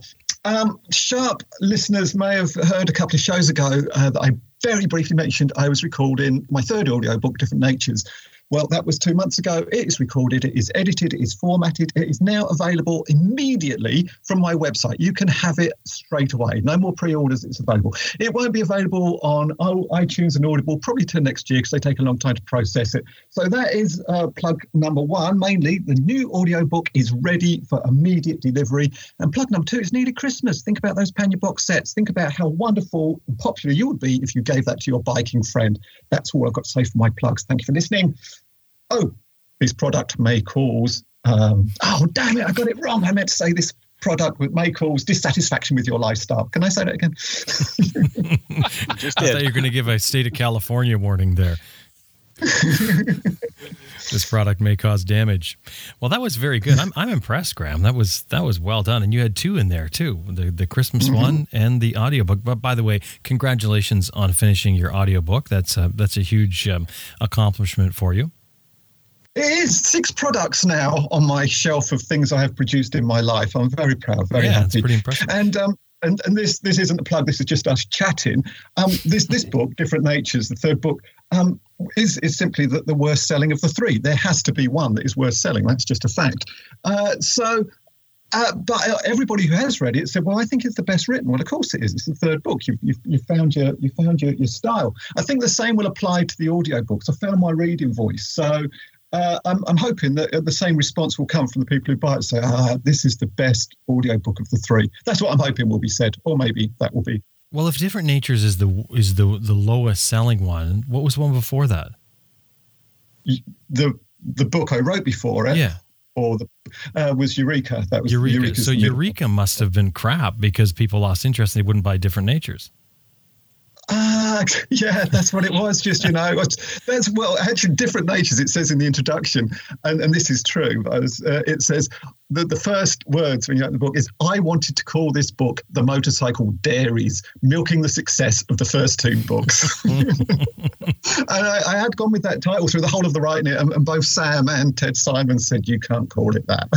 Um, sharp listeners may have heard a couple of shows ago uh, that I very briefly mentioned I was recording my third audiobook, Different Natures. Well, that was two months ago. It is recorded, it is edited, it is formatted, it is now available immediately from my website. You can have it straight away. No more pre orders, it's available. It won't be available on oh, iTunes and Audible probably till next year because they take a long time to process it. So that is uh, plug number one. Mainly, the new audiobook is ready for immediate delivery. And plug number two is nearly Christmas. Think about those Panya box sets. Think about how wonderful and popular you would be if you gave that to your biking friend. That's all I've got to say for my plugs. Thank you for listening. Oh, this product may cause. Um, oh, damn it! I got it wrong. I meant to say this product may cause dissatisfaction with your lifestyle. Can I say that again? Just I thought you were going to give a state of California warning there. this product may cause damage. Well, that was very good. I'm, I'm impressed, Graham. That was that was well done, and you had two in there too the the Christmas mm-hmm. one and the audiobook. But by the way, congratulations on finishing your audiobook. That's a, that's a huge um, accomplishment for you. It is six products now on my shelf of things I have produced in my life. I'm very proud, very yeah, happy. That's pretty impressive. And um, and, and this this isn't a plug. This is just us chatting. Um, this this book, Different Natures, the third book, um, is is simply the, the worst selling of the three. There has to be one that is worth selling. That's just a fact. Uh, so. Uh, but everybody who has read it said, "Well, I think it's the best written." Well, of course it is. It's the third book. You've, you've, you've found your you found your, your style. I think the same will apply to the audiobooks. I found my reading voice. So uh, I'm, I'm, hoping that the same response will come from the people who buy it. Say, ah, this is the best audiobook of the three. That's what I'm hoping will be said, or maybe that will be. Well, if Different Natures is the is the the lowest selling one, what was the one before that? The the book I wrote before it. Yeah. Or the uh, was Eureka. That was Eureka. So Eureka must have been crap because people lost interest and they wouldn't buy Different Natures. Ah, yeah, that's what it was. Just you know, that's well, actually, different natures. It says in the introduction, and, and this is true. Uh, it says the the first words when you open the book is, "I wanted to call this book the Motorcycle Dairies, milking the success of the first two books." and I, I, had gone with that title through the whole of the writing, and, and both Sam and Ted Simon said, "You can't call it that."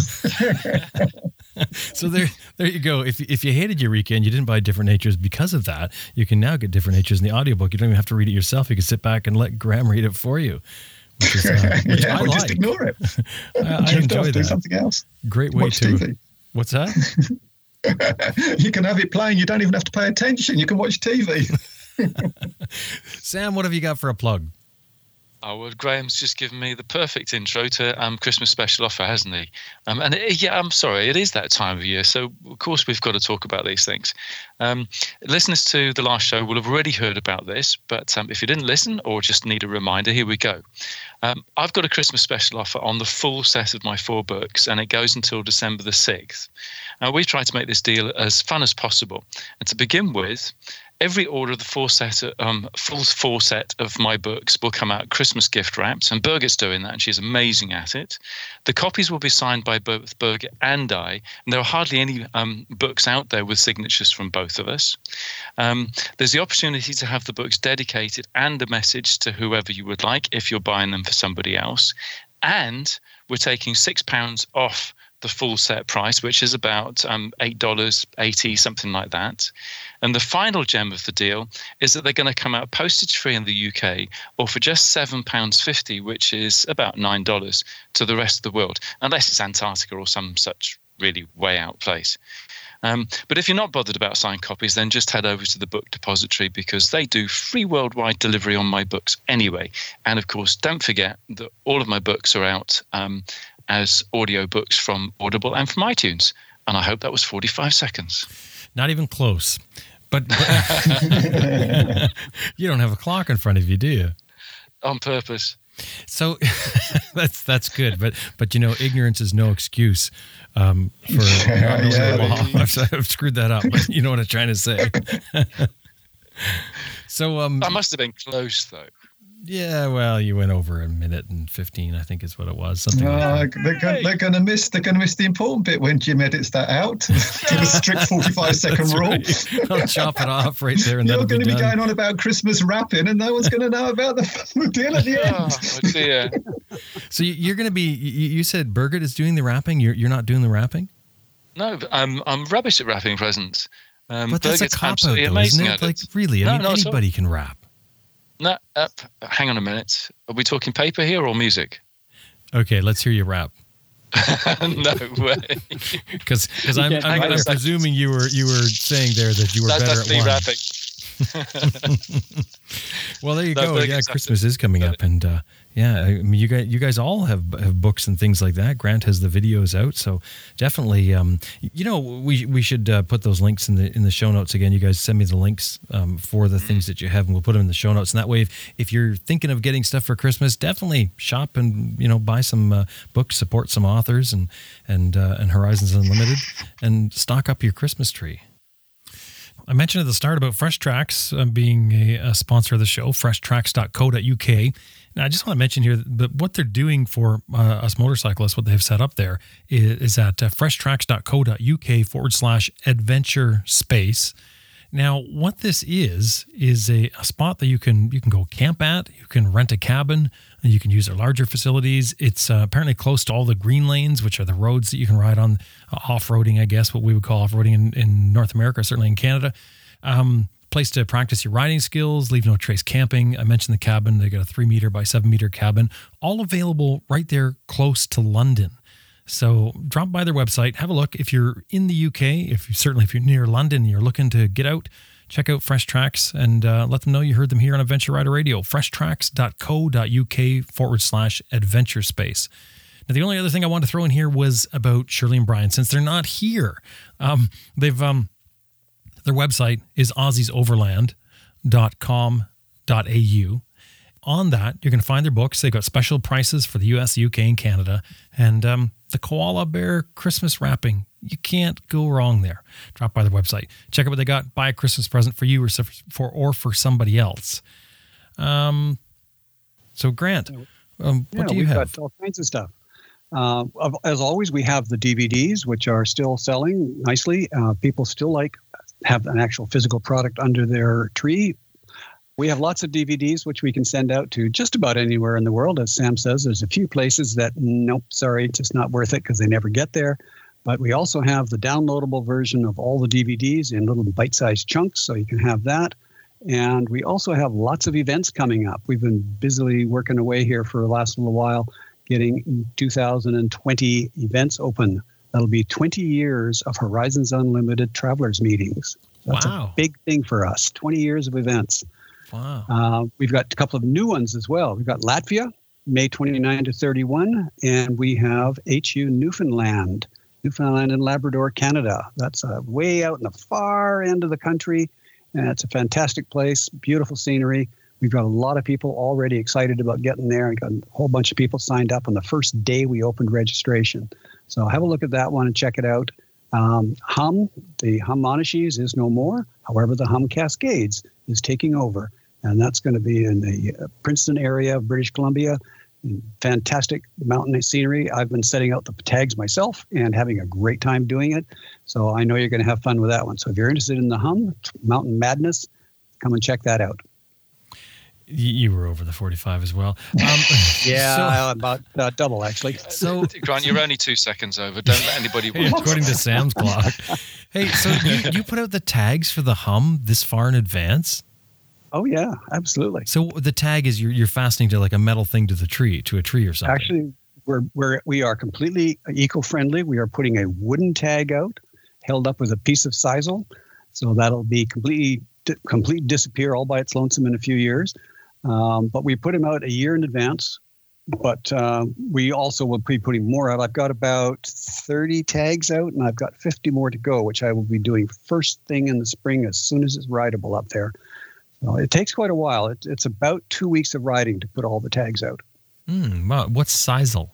so there, there you go. If if you hated Eureka and you didn't buy Different Natures because of that, you can now get Different Natures in the audiobook. You don't even have to read it yourself. You can sit back and let Graham read it for you. Is, uh, yeah, I like. just ignore it. I, I enjoy that. Do something else. Great way watch to. TV. What's that? you can have it playing. You don't even have to pay attention. You can watch TV. Sam, what have you got for a plug? Oh, Graham's just given me the perfect intro to um, Christmas special offer, hasn't he? Um, and it, yeah, I'm sorry, it is that time of year, so of course we've got to talk about these things. Um, listeners to the last show will have already heard about this, but um, if you didn't listen or just need a reminder, here we go. Um, I've got a Christmas special offer on the full set of my four books, and it goes until December the 6th. Now, we've tried to make this deal as fun as possible. And to begin with, every order of the full set, um, full four set of my books will come out Christmas gift wrapped, and Birgit's doing that, and she's amazing at it. The copies will be signed by both Birgit and I, and there are hardly any um, books out there with signatures from both of us. Um, there's the opportunity to have the books dedicated and a message to whoever you would like if you're buying them for somebody else, and we're taking six pounds off the full set price, which is about um, $8, 80 something like that. And the final gem of the deal is that they're going to come out postage free in the UK or for just £7.50, which is about $9 to the rest of the world, unless it's Antarctica or some such really way out place. Um, but if you're not bothered about signed copies, then just head over to the book depository because they do free worldwide delivery on my books anyway. And of course, don't forget that all of my books are out um, as audiobooks from Audible and from iTunes. And I hope that was 45 seconds. Not even close. But, but you don't have a clock in front of you, do you? On purpose. So that's that's good, but but you know, ignorance is no excuse um, for yeah, yeah. I've, I've, screwed that up, but you know what I'm trying to say. so um, that must have been close, though. Yeah, well, you went over a minute and fifteen, I think is what it was. Something. Uh, like they're, going, they're going to miss. They're going to miss the important bit when Jim edits that out to the strict forty-five second rule. Right. I'll chop it off right there, and you're going to be going on about Christmas wrapping, and no one's going to know about the, the deal at the end. Oh dear. so you're going to be. You said Birgit is doing the wrapping. You're you're not doing the wrapping. No, I'm I'm rubbish at wrapping presents. Um, but that's Birgit's a cop out, though, isn't it? Like really, I no, mean, anybody can wrap. No, uh, hang on a minute. Are we talking paper here or music? Okay, let's hear you rap. no way. Because I'm, I'm, I'm presuming you were you were saying there that you were that, better at one. Rapping. well, there you no, go. Yeah, Christmas is coming up, and uh, yeah, I mean, you guys, you guys all have, have books and things like that. Grant has the videos out, so definitely, um, you know, we we should uh, put those links in the in the show notes again. You guys send me the links um, for the things that you have, and we'll put them in the show notes. And that way, if, if you're thinking of getting stuff for Christmas, definitely shop and you know buy some uh, books, support some authors, and and uh, and Horizons Unlimited, and stock up your Christmas tree. I mentioned at the start about Fresh Tracks uh, being a, a, sponsor of the show, freshtracks.co.uk. Now, I just want to mention here that what they're doing for uh, us motorcyclists, what they've set up there is, is at uh, freshtracks.co.uk forward slash adventure space. Now, what this is is a, a, spot that you can you can go camp at. You can rent a cabin. You can use their larger facilities. It's uh, apparently close to all the green lanes, which are the roads that you can ride on uh, off roading. I guess what we would call off roading in, in North America, certainly in Canada. Um, place to practice your riding skills, leave no trace camping. I mentioned the cabin. They got a three meter by seven meter cabin, all available right there close to London. So drop by their website, have a look. If you're in the UK, if you certainly if you're near London, you're looking to get out, check out Fresh Tracks and uh, let them know you heard them here on Adventure Rider Radio. Freshtracks.co.uk forward slash adventure space. Now, the only other thing I wanted to throw in here was about Shirley and Brian, since they're not here. Um, they've um, their website is aussiesoverland.com.au on that, you're going to find their books. They've got special prices for the US, UK, and Canada. And um, the koala bear Christmas wrapping. You can't go wrong there. Drop by their website. Check out what they got. Buy a Christmas present for you or for or for somebody else. Um, so Grant, um, yeah, what do you we've have? Got all kinds of stuff. Uh, as always, we have the DVDs, which are still selling nicely. Uh, people still like have an actual physical product under their tree. We have lots of DVDs which we can send out to just about anywhere in the world. As Sam says, there's a few places that, nope, sorry, just not worth it because they never get there. But we also have the downloadable version of all the DVDs in little bite sized chunks, so you can have that. And we also have lots of events coming up. We've been busily working away here for the last little while, getting 2020 events open. That'll be 20 years of Horizons Unlimited Travelers meetings. That's wow. a big thing for us 20 years of events. Wow. Uh, we've got a couple of new ones as well. We've got Latvia, May 29 to 31, and we have HU Newfoundland, Newfoundland and Labrador, Canada. That's uh, way out in the far end of the country, and it's a fantastic place, beautiful scenery. We've got a lot of people already excited about getting there. and got a whole bunch of people signed up on the first day we opened registration. So have a look at that one and check it out. Um, Hum, the Hum Monashees is no more. However, the Hum Cascades is taking over and that's going to be in the uh, Princeton area of British Columbia. Fantastic mountain scenery. I've been setting out the tags myself and having a great time doing it. So I know you're going to have fun with that one. So if you're interested in the hum, Mountain Madness, come and check that out. You were over the 45 as well. Um, yeah, so, about uh, double actually. So, Grant, you're only two seconds over. Don't let anybody. according to Sam's clock. Hey, so you, you put out the tags for the hum this far in advance? Oh yeah, absolutely. So the tag is you're you're fastening to like a metal thing to the tree, to a tree or something. Actually, we're we're we are completely eco-friendly. We are putting a wooden tag out, held up with a piece of sisal, so that'll be completely complete disappear all by its lonesome in a few years. Um, but we put them out a year in advance. But uh, we also will be putting more out. I've got about 30 tags out, and I've got 50 more to go, which I will be doing first thing in the spring as soon as it's rideable up there. Well, it takes quite a while. It, it's about two weeks of riding to put all the tags out. Mm, wow. What's sisal?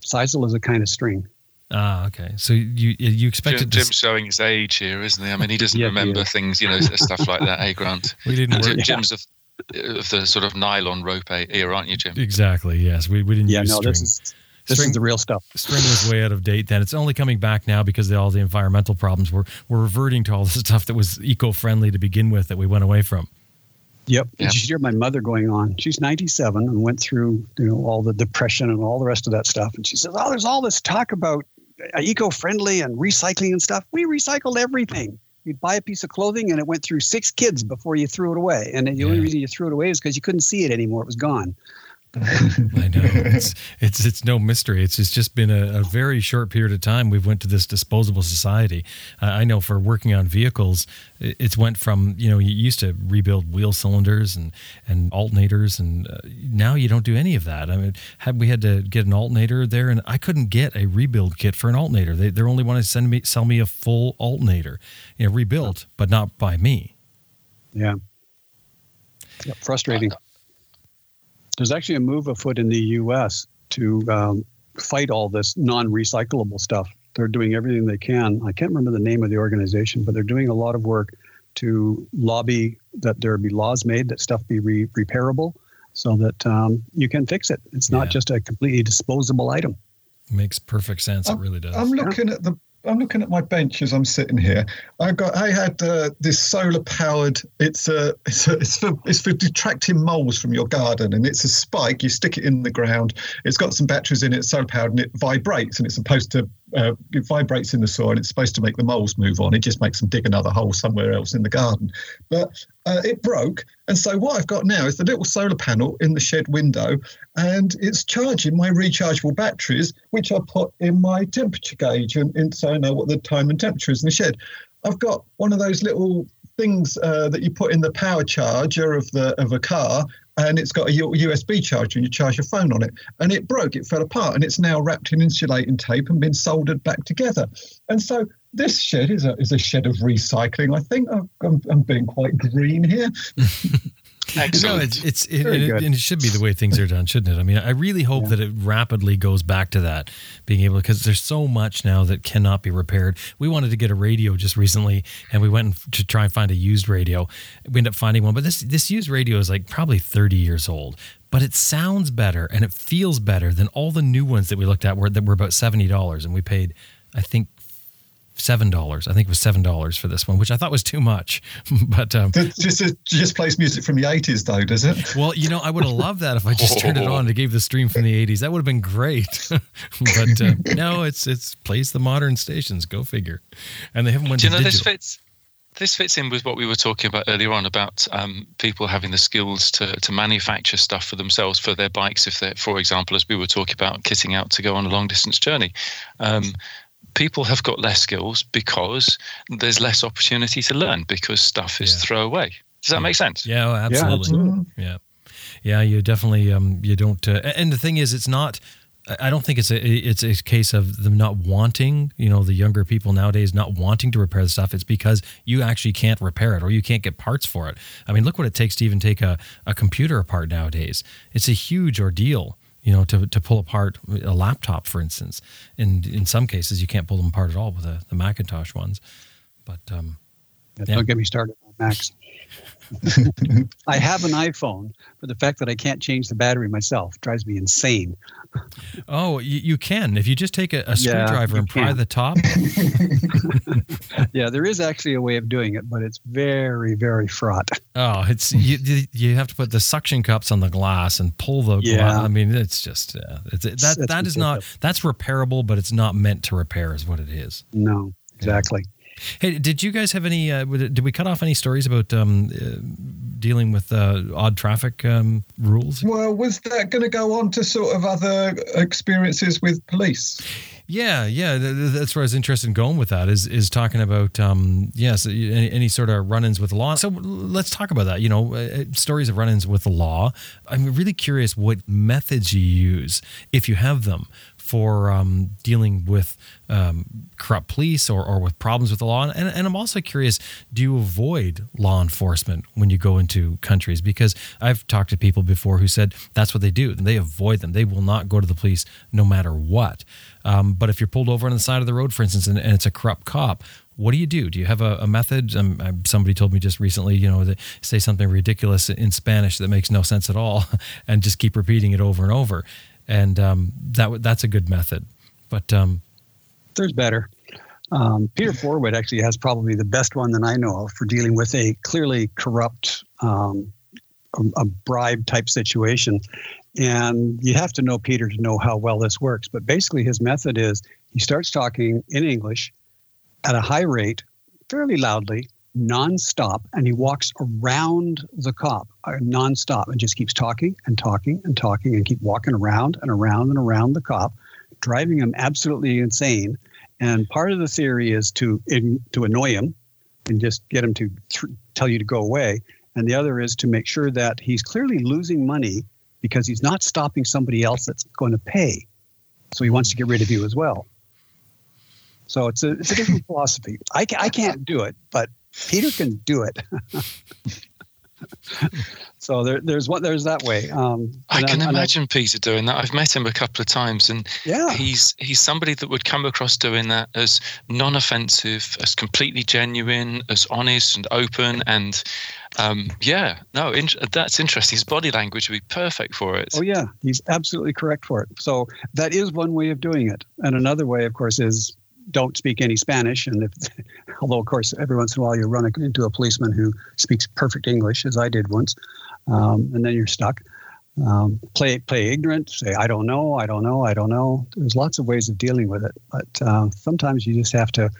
Sisal is a kind of string. Ah, okay. So you you expect Jim, Jim's showing his age here, isn't he? I mean, he doesn't remember things, you know, stuff like that. Hey, Grant. We didn't. Work. Jim's of, of the sort of nylon rope era, aren't you, Jim? Exactly. Yes. We we didn't. Yeah. Use no. string. This is this string, is the real stuff. String was way out of date then. It's only coming back now because of all the environmental problems. We're we're reverting to all the stuff that was eco-friendly to begin with that we went away from. Yep. Yeah. You should hear my mother going on. She's 97 and went through, you know, all the depression and all the rest of that stuff. And she says, "Oh, there's all this talk about uh, eco-friendly and recycling and stuff. We recycled everything. You'd buy a piece of clothing and it went through six kids before you threw it away. And the yeah. only reason you threw it away is because you couldn't see it anymore. It was gone. I know it's it's it's no mystery. It's it's just been a, a, very short period of time. We've went to this disposable society. Uh, I know for working on vehicles, it's went from you know you used to rebuild wheel cylinders and and alternators, and uh, now you don't do any of that. I mean, had we had to get an alternator there, and I couldn't get a rebuild kit for an alternator. They they're only want to send me sell me a full alternator, you know, rebuilt, but not by me. Yeah. Yep, frustrating. Uh, there's actually a move afoot in the U.S. to um, fight all this non-recyclable stuff. They're doing everything they can. I can't remember the name of the organization, but they're doing a lot of work to lobby that there be laws made that stuff be re- repairable. so that um, you can fix it. It's not Yeah. just a completely disposable item. Makes perfect sense. It really does. I'm looking at the. I'm looking at my bench as I'm sitting here. I got. I had uh, this solar powered. It's a. It's a, It's for. It's for detracting moles from your garden, and it's a spike. You stick it in the ground. It's got some batteries in it. Solar powered, and it vibrates, and it's supposed to. Uh, it vibrates in the soil, it's supposed to make the moles move on. It just makes them dig another hole somewhere else in the garden. But uh, it broke, and so what I've got now is the little solar panel in the shed window, and it's charging my rechargeable batteries, which I put in my temperature gauge, and, and so I know what the time and temperature is in the shed. I've got one of those little things uh, that you put in the power charger of the of a car, and it's got a USB charger, and you charge your phone on it. And it broke, it fell apart, and it's now wrapped in insulating tape and been soldered back together. And so this shed is a is a shed of recycling. I think I'm, I'm, I'm being quite green here. No, it's it's it, and it, and it should be the way things are done, shouldn't it? I mean, I really hope Yeah. that it rapidly goes back to that, being able because there's so much now that cannot be repaired. We wanted to get a radio just recently, and we went to try and find a used radio. We ended up finding one, but this this used radio is like probably 30 years old. But it sounds better and it feels better than all the new ones that we looked at were that were about seventy dollars, and we paid, I think, seven dollars. I think it was seven dollars for this one, which I thought was too much. but um, just just plays music from the 80s, though, does it? well, you know, I would have loved that if I just turned it on and gave the stream from the '80s. That would have been great. but uh, no, it's it's plays the modern stations. Go figure. And they haven't went Do you to know this fits? This fits in with what we were talking about earlier on about um, people having the skills to, to manufacture stuff for themselves for their bikes. If they're, for example, as we were talking about, kitting out to go on a long distance journey, um, people have got less skills because there's less opportunity to learn because stuff is Yeah. throwaway. Does that make sense? Yeah, oh, absolutely. absolutely. Yeah, yeah. You definitely um, you don't. Uh, and the thing is, it's not. I I don't think it's a it's a case of them not wanting. You know, the younger people nowadays not wanting to repair the stuff. It's because you actually can't repair it or you can't get parts for it. I mean, look what it takes to even take a, a computer apart nowadays. It's a huge ordeal. You know, to, to pull apart a laptop, for instance. And in some cases, you can't pull them apart at all with the, the Macintosh ones. But um, Yeah, Yeah. Don't get me started on Macs. I have an iPhone, but the fact that I can't change the battery myself drives me insane. Oh, you, you can if you just take a, a Yeah, screwdriver and pry can. the top. Yeah, there is actually a way of doing it, but it's very, very fraught. Oh, it's you. you- have to put the suction cups on the glass and pull the Yeah. glass. I mean, it's just uh, it's, that That's that is not that's repairable, but it's not meant to repair, is what it is. No, exactly. Hey, did you guys have any? Uh, did we cut off any stories about um, uh, dealing with uh, odd traffic um, rules? Well, was that going to go on to sort of other experiences with police? Yeah, yeah, th- th- that's where I was interested in going with that. Is is talking about um, yes, any, any sort of run-ins with the law. So let's talk about that. You know, uh, stories of run-ins with the law. I'm really curious what methods you use, if you have them, for um, dealing with um, corrupt police or, or with problems with the law. And, and I'm also curious, do you avoid law enforcement when you go into countries? Because I've talked to people before who said that's what they do. They avoid them. They will not go to the police no matter what. Um, but if you're pulled over on the side of the road, for instance, and, and it's a corrupt cop, what do you do? Do you have a, a method? Um, um, somebody told me just recently, you know, say something ridiculous in Spanish that makes no sense at all, and just keep repeating it over and over, and um, that that's a good method. But um, There's better. Um, Peter Forwood actually has probably the best one that I know of for dealing with a clearly corrupt, um, a, a bribe type situation. And you have to know Peter to know how well this works. But basically, his method is he starts talking in English at a high rate, fairly loudly, nonstop, and he walks around the cop nonstop and just keeps talking and talking and talking and keep walking around and around and around the cop, driving him absolutely insane. And part of the theory is to in, to annoy him and just get him to th- tell you to go away. And the other is to make sure that he's clearly losing money because he's not stopping somebody else that's going to pay. So he wants to get rid of you as well. So it's a, it's a different philosophy. I, ca- I can't do it, but Peter can do it. so there, there's what there's that way. Um, I can I, imagine I, Peter doing that. I've met him a couple of times, and yeah, he's he's somebody that would come across doing that as non-offensive, as completely genuine, as honest and open, and um, yeah, no, in, that's interesting. His body language would be perfect for it. Oh yeah, he's absolutely correct for it. So that is one way of doing it, and another way, of course, is don't speak any Spanish. And if, although of course every once in a while you run into a policeman who speaks perfect English, as I did once, um, and then you're stuck. Um, play play ignorant. Say I don't know. I don't know. I don't know. There's lots of ways of dealing with it, but uh, sometimes you just have to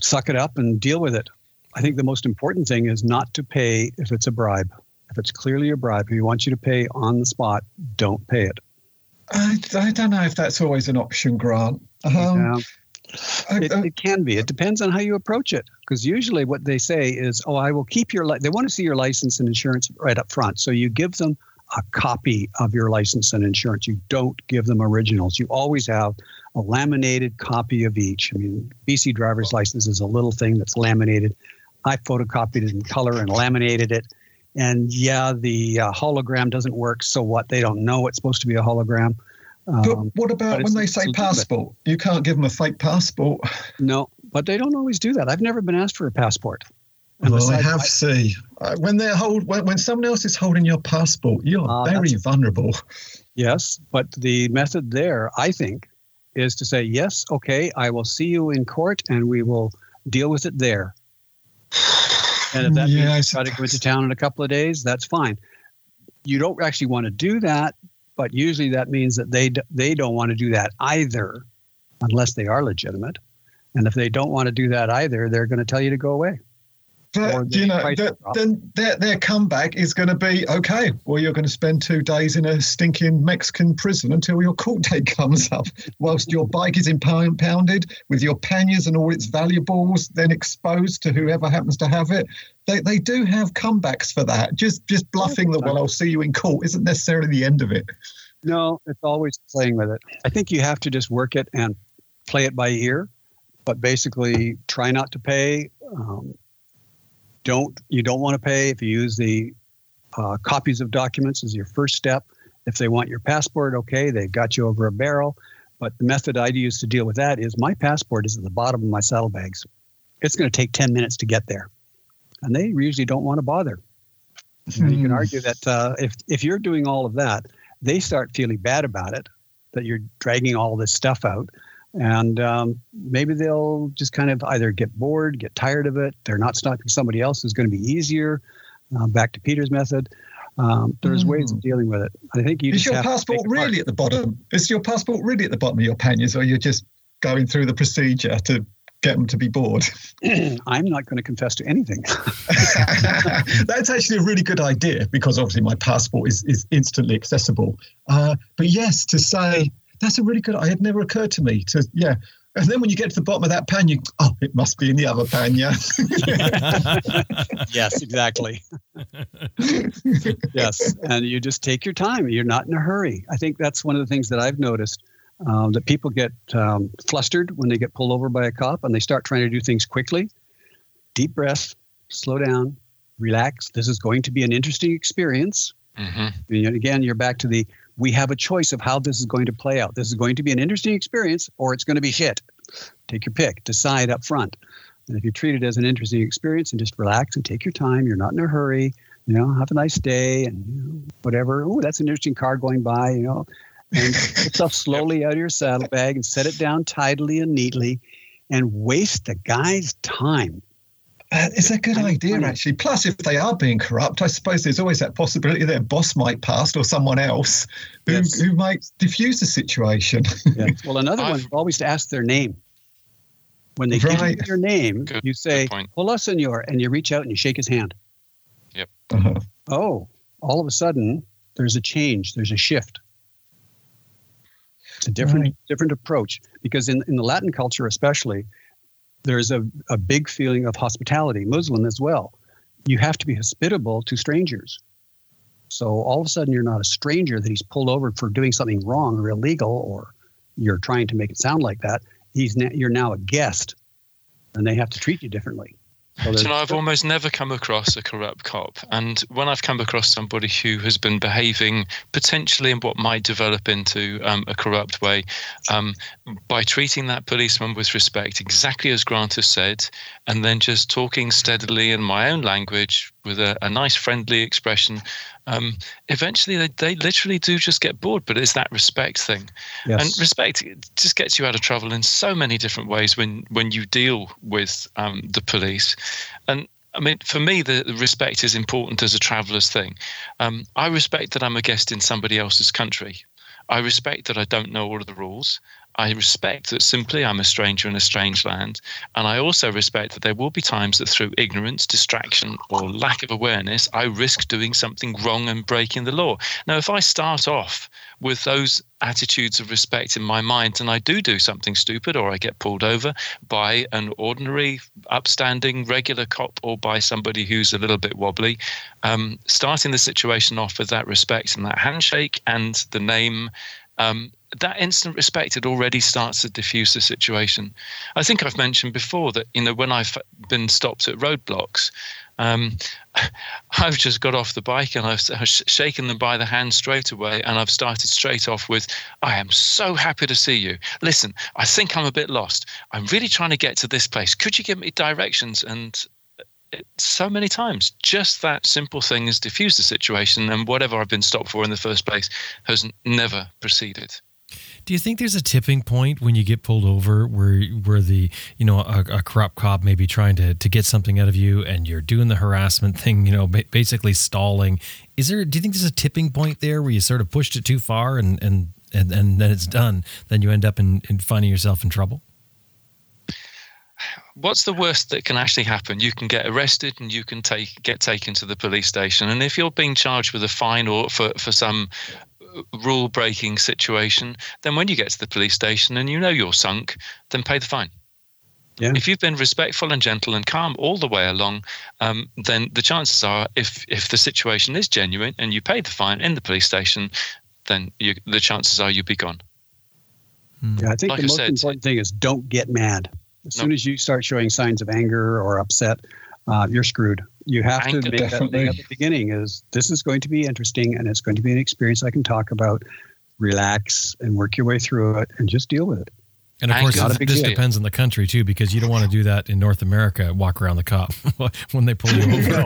suck it up and deal with it. I think the most important thing is not to pay if it's a bribe. If it's clearly a bribe, if he wants you to pay on the spot, don't pay it. I, I don't know if that's always an option, Grant. Um, yeah. It, it, can be. It depends on how you approach it. Because usually, what they say is, "Oh, I will keep your." Li-. They want to see your license and insurance right up front. So you give them a copy of your license and insurance. You don't give them originals. You always have a laminated copy of each. I mean, BC driver's license is a little thing that's laminated. I photocopied it in color and laminated it. And yeah, the uh, hologram doesn't work. So what? They don't know it's supposed to be a hologram. Um, but what about but when they say passport? You can't give them a fake passport. No, but they don't always do that. I've never been asked for a passport. And well, I have I, see. Uh, when they're hold when, when someone else is holding your passport, you're uh, very vulnerable. Yes, but the method there, I think, is to say yes. Okay, I will see you in court, and we will deal with it there. And if that yeah, means try to go into town in a couple of days, that's fine. You don't actually want to do that but usually that means that they they don't want to do that either, unless they are legitimate. And if they don't want to do that either, they're going to tell you to go away. But, you know, that, then their, their comeback is going to be okay. Well, you're going to spend two days in a stinking Mexican prison until your court date comes up, whilst your bike is impounded with your panniers and all its valuables then exposed to whoever happens to have it. They, they do have comebacks for that. Just just bluffing the well, I'll see you in court isn't necessarily the end of it. No, it's always playing with it. I think you have to just work it and play it by ear, but basically try not to pay. Um, don't you don't want to pay if you use the uh, copies of documents as your first step. If they want your passport, okay, they've got you over a barrel. But the method I use to deal with that is my passport is at the bottom of my saddlebags. It's going to take 10 minutes to get there. And they usually don't want to bother. You can hmm. argue that uh, if, if you're doing all of that, they start feeling bad about it, that you're dragging all this stuff out and um, maybe they'll just kind of either get bored, get tired of it. They're not stopping somebody else who's going to be easier. Uh, back to Peter's method. Um, there's mm. ways of dealing with it. I think you is your passport really at the bottom? Is your passport really at the bottom of your panniers, or you're just going through the procedure to get them to be bored? I'm not going to confess to anything. That's actually a really good idea because obviously my passport is is instantly accessible. Uh, but yes, to say that's a really good. It had never occurred to me to yeah. And then when you get to the bottom of that pan, you oh, it must be in the other pan, yeah. yes, exactly. yes, and you just take your time. You're not in a hurry. I think that's one of the things that I've noticed um, that people get um, flustered when they get pulled over by a cop and they start trying to do things quickly. Deep breath, slow down, relax. This is going to be an interesting experience. Mm-hmm. And again, you're back to the we have a choice of how this is going to play out. This is going to be an interesting experience or it's going to be shit. Take your pick, decide up front. And if you treat it as an interesting experience and just relax and take your time, you're not in a hurry, you know, have a nice day and you know, whatever. Oh, that's an interesting car going by, you know, and put stuff slowly out of your saddlebag and set it down tidily and neatly and waste the guy's time. Uh, it's a good idea, actually. Plus, if they are being corrupt, I suppose there's always that possibility their boss might pass or someone else who, yes. who might diffuse the situation. yes. Well, another one is always to ask their name. When they right. give you your name, good, you say, Hola, senor, and you reach out and you shake his hand. Yep. Uh-huh. Oh, all of a sudden, there's a change, there's a shift. It's a different, right. different approach because in, in the Latin culture, especially, there's a, a big feeling of hospitality, Muslim as well. You have to be hospitable to strangers. So all of a sudden, you're not a stranger that he's pulled over for doing something wrong or illegal, or you're trying to make it sound like that. He's na- you're now a guest, and they have to treat you differently. Well, so I've almost never come across a corrupt cop. And when I've come across somebody who has been behaving potentially in what might develop into um, a corrupt way, um, by treating that policeman with respect, exactly as Grant has said, and then just talking steadily in my own language with a, a nice friendly expression, um, eventually they, they literally do just get bored. But it's that respect thing. Yes. And respect just gets you out of trouble in so many different ways when, when you deal with um, the police. And I mean, for me, the, the, respect is important as a traveller's thing. Um, I respect that I'm a guest in somebody else's country. I respect that I don't know all of the rules. I respect that simply I'm a stranger in a strange land. And I also respect that there will be times that through ignorance, distraction, or lack of awareness, I risk doing something wrong and breaking the law. Now, if I start off with those attitudes of respect in my mind and I do do something stupid or I get pulled over by an ordinary, upstanding, regular cop or by somebody who's a little bit wobbly, um, starting the situation off with that respect and that handshake and the name um, that instant respect it already starts to diffuse the situation. I think I've mentioned before that you know when I've been stopped at roadblocks, um, I've just got off the bike and I've shaken them by the hand straight away, and I've started straight off with, "I am so happy to see you. Listen, I think I'm a bit lost. I'm really trying to get to this place. Could you give me directions?" And so many times. Just that simple thing has diffused the situation, and whatever I've been stopped for in the first place has never proceeded. Do you think there's a tipping point when you get pulled over where where the you know a, a, corrupt cop may be trying to to get something out of you and you're doing the harassment thing, you know, basically stalling? Is there? Do you think there's a tipping point there where you sort of pushed it too far and and and, and then it's done? Then you end up in, in finding yourself in trouble what's the worst that can actually happen? You can get arrested and you can take get taken to the police station. And if you're being charged with a fine or for, for some rule breaking situation, then when you get to the police station and you know you're sunk, then pay the fine. Yeah. If you've been respectful and gentle and calm all the way along, um, then the chances are, if if the situation is genuine and you pay the fine in the police station, then you, the chances are you'll be gone. Yeah, I think like the I most said, important thing is don't get mad. As nope. soon as you start showing signs of anger or upset, uh, you're screwed. You have to make definitely. that thing at the beginning is this is going to be interesting and it's going to be an experience I can talk about. Relax and work your way through it and just deal with it. And of course, this, this depends on the country too, because you don't want to do that in North America. Walk around the cop when they pull you over.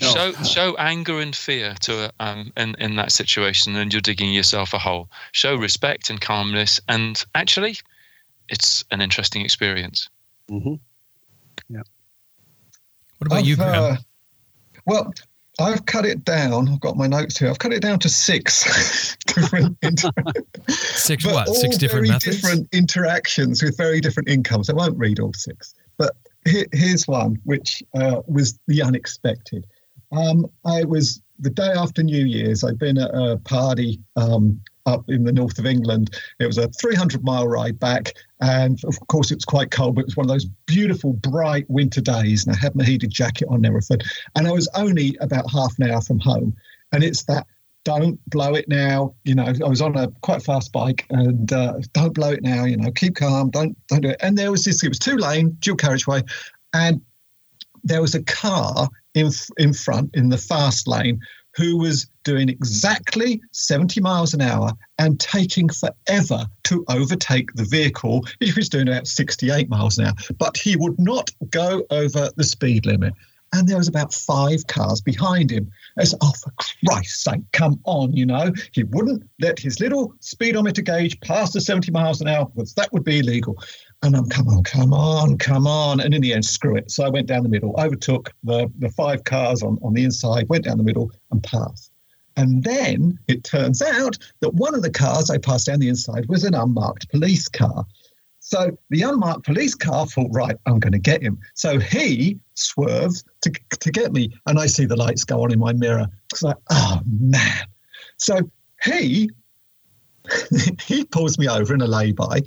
no. Show show anger and fear to um in in that situation, and you're digging yourself a hole. Show respect and calmness, and actually, it's an interesting experience. Mm-hmm. Yeah. What about I've, you, Graham? Uh, well, I've cut it down. I've got my notes here. I've cut it down to six different. Inter- six what? Six different very methods. Different interactions with very different incomes. I won't read all six, but here, here's one which uh, was the unexpected. Um, I was the day after New Year's. I'd been at a party um, up in the north of England. It was a 300 mile ride back. And of course, it was quite cold, but it was one of those beautiful, bright winter days. And I had my heated jacket on and everything. And I was only about half an hour from home. And it's that don't blow it now. You know, I was on a quite fast bike and uh, don't blow it now. You know, keep calm. Don't don't do it. And there was this. It was two lane dual carriageway, and there was a car in in front in the fast lane who was doing exactly 70 miles an hour and taking forever to overtake the vehicle. He was doing about 68 miles an hour, but he would not go over the speed limit. And there was about five cars behind him. I said, oh, for Christ's sake, come on, you know. He wouldn't let his little speedometer gauge pass the 70 miles an hour because that would be illegal. And I'm, come on, come on, come on. And in the end, screw it. So I went down the middle, overtook the, the five cars on, on the inside, went down the middle and passed. And then it turns out that one of the cars I passed down the inside was an unmarked police car. So the unmarked police car thought, right, I'm going to get him. So he swerves to, to get me. And I see the lights go on in my mirror. It's like, oh, man. So he he pulls me over in a lay-by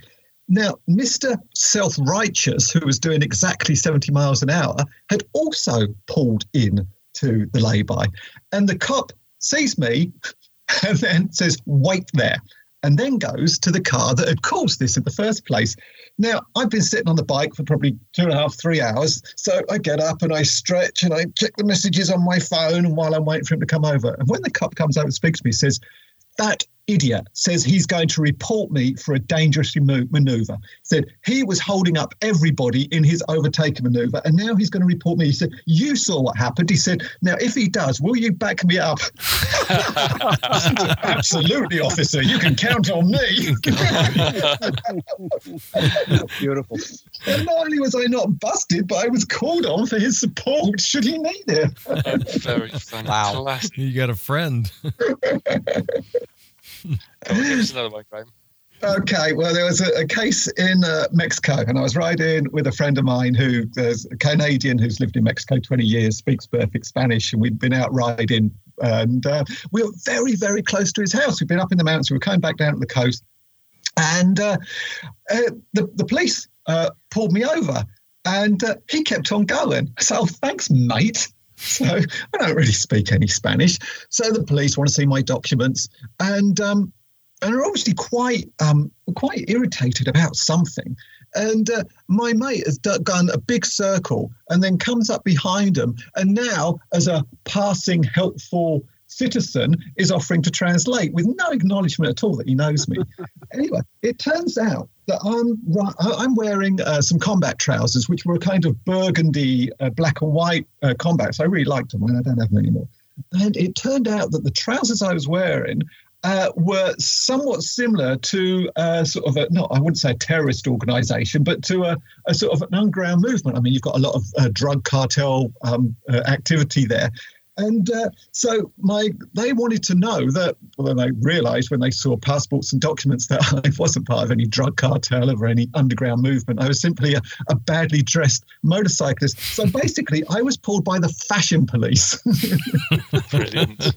now, Mr. Self Righteous, who was doing exactly 70 miles an hour, had also pulled in to the lay by. And the cop sees me and then says, Wait there. and then goes to the car that had caused this in the first place. Now, I've been sitting on the bike for probably two and a half, three hours. So I get up and I stretch and I check the messages on my phone while I'm waiting for him to come over. And when the cop comes over and speaks to me, he says, that idiot says he's going to report me for a dangerous maneuver. Said he was holding up everybody in his overtaking maneuver, and now he's going to report me. He said, "You saw what happened." He said, "Now, if he does, will you back me up?" Absolutely, officer. You can count on me. Beautiful. And not only was I not busted, but I was called on for his support should he need it. Very funny. Wow. Classic. You got a friend. On, give us another one, Graham. Okay, well, there was a, a case in uh, Mexico, and I was riding with a friend of mine who is a Canadian who's lived in Mexico 20 years, speaks perfect Spanish, and we'd been out riding, and uh, we were very, very close to his house. We'd been up in the mountains, we were coming back down to the coast, and uh, uh, the, the police uh, pulled me over, and uh, he kept on going. So, thanks, mate. So I don't really speak any Spanish. So the police want to see my documents, and um, and are obviously quite um, quite irritated about something. And uh, my mate has done a big circle and then comes up behind him, and now as a passing helpful citizen is offering to translate with no acknowledgement at all that he knows me. anyway, it turns out I'm I'm wearing uh, some combat trousers, which were a kind of burgundy, uh, black and white uh, combats. I really liked them, and I don't have them anymore. And it turned out that the trousers I was wearing uh, were somewhat similar to uh, sort of a, not, I wouldn't say a terrorist organization, but to a, a sort of an underground movement. I mean, you've got a lot of uh, drug cartel um, uh, activity there. And uh, so my they wanted to know that, well, they realised when they saw passports and documents that I wasn't part of any drug cartel or any underground movement. I was simply a, a badly dressed motorcyclist. So basically, I was pulled by the fashion police. Brilliant.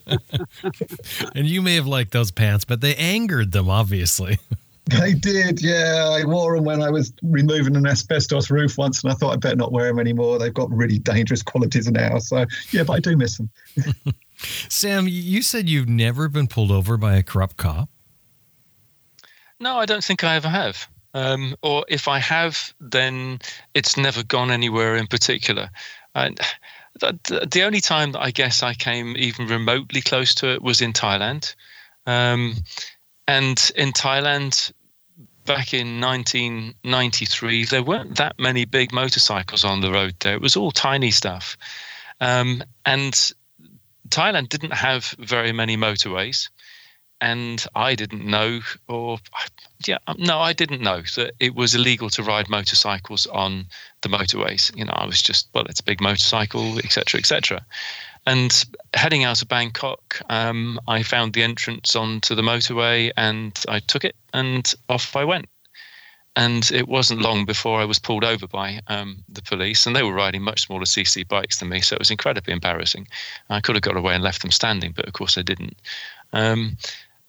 and you may have liked those pants, but they angered them, obviously. They did, yeah. I wore them when I was removing an asbestos roof once, and I thought I'd better not wear them anymore. They've got really dangerous qualities now. So, yeah, but I do miss them. Sam, you said you've never been pulled over by a corrupt cop. No, I don't think I ever have. Um, or if I have, then it's never gone anywhere in particular. And the, the only time that I guess I came even remotely close to it was in Thailand. Um, and in Thailand, back in 1993, there weren't that many big motorcycles on the road there. It was all tiny stuff. Um, and Thailand didn't have very many motorways. And I didn't know, or yeah, no, I didn't know that it was illegal to ride motorcycles on the motorways. You know, I was just, well, it's a big motorcycle, etc., etc. And heading out of Bangkok, um, I found the entrance onto the motorway and I took it and off I went. And it wasn't long before I was pulled over by um, the police, and they were riding much smaller CC bikes than me, so it was incredibly embarrassing. I could have got away and left them standing, but of course I didn't. Um,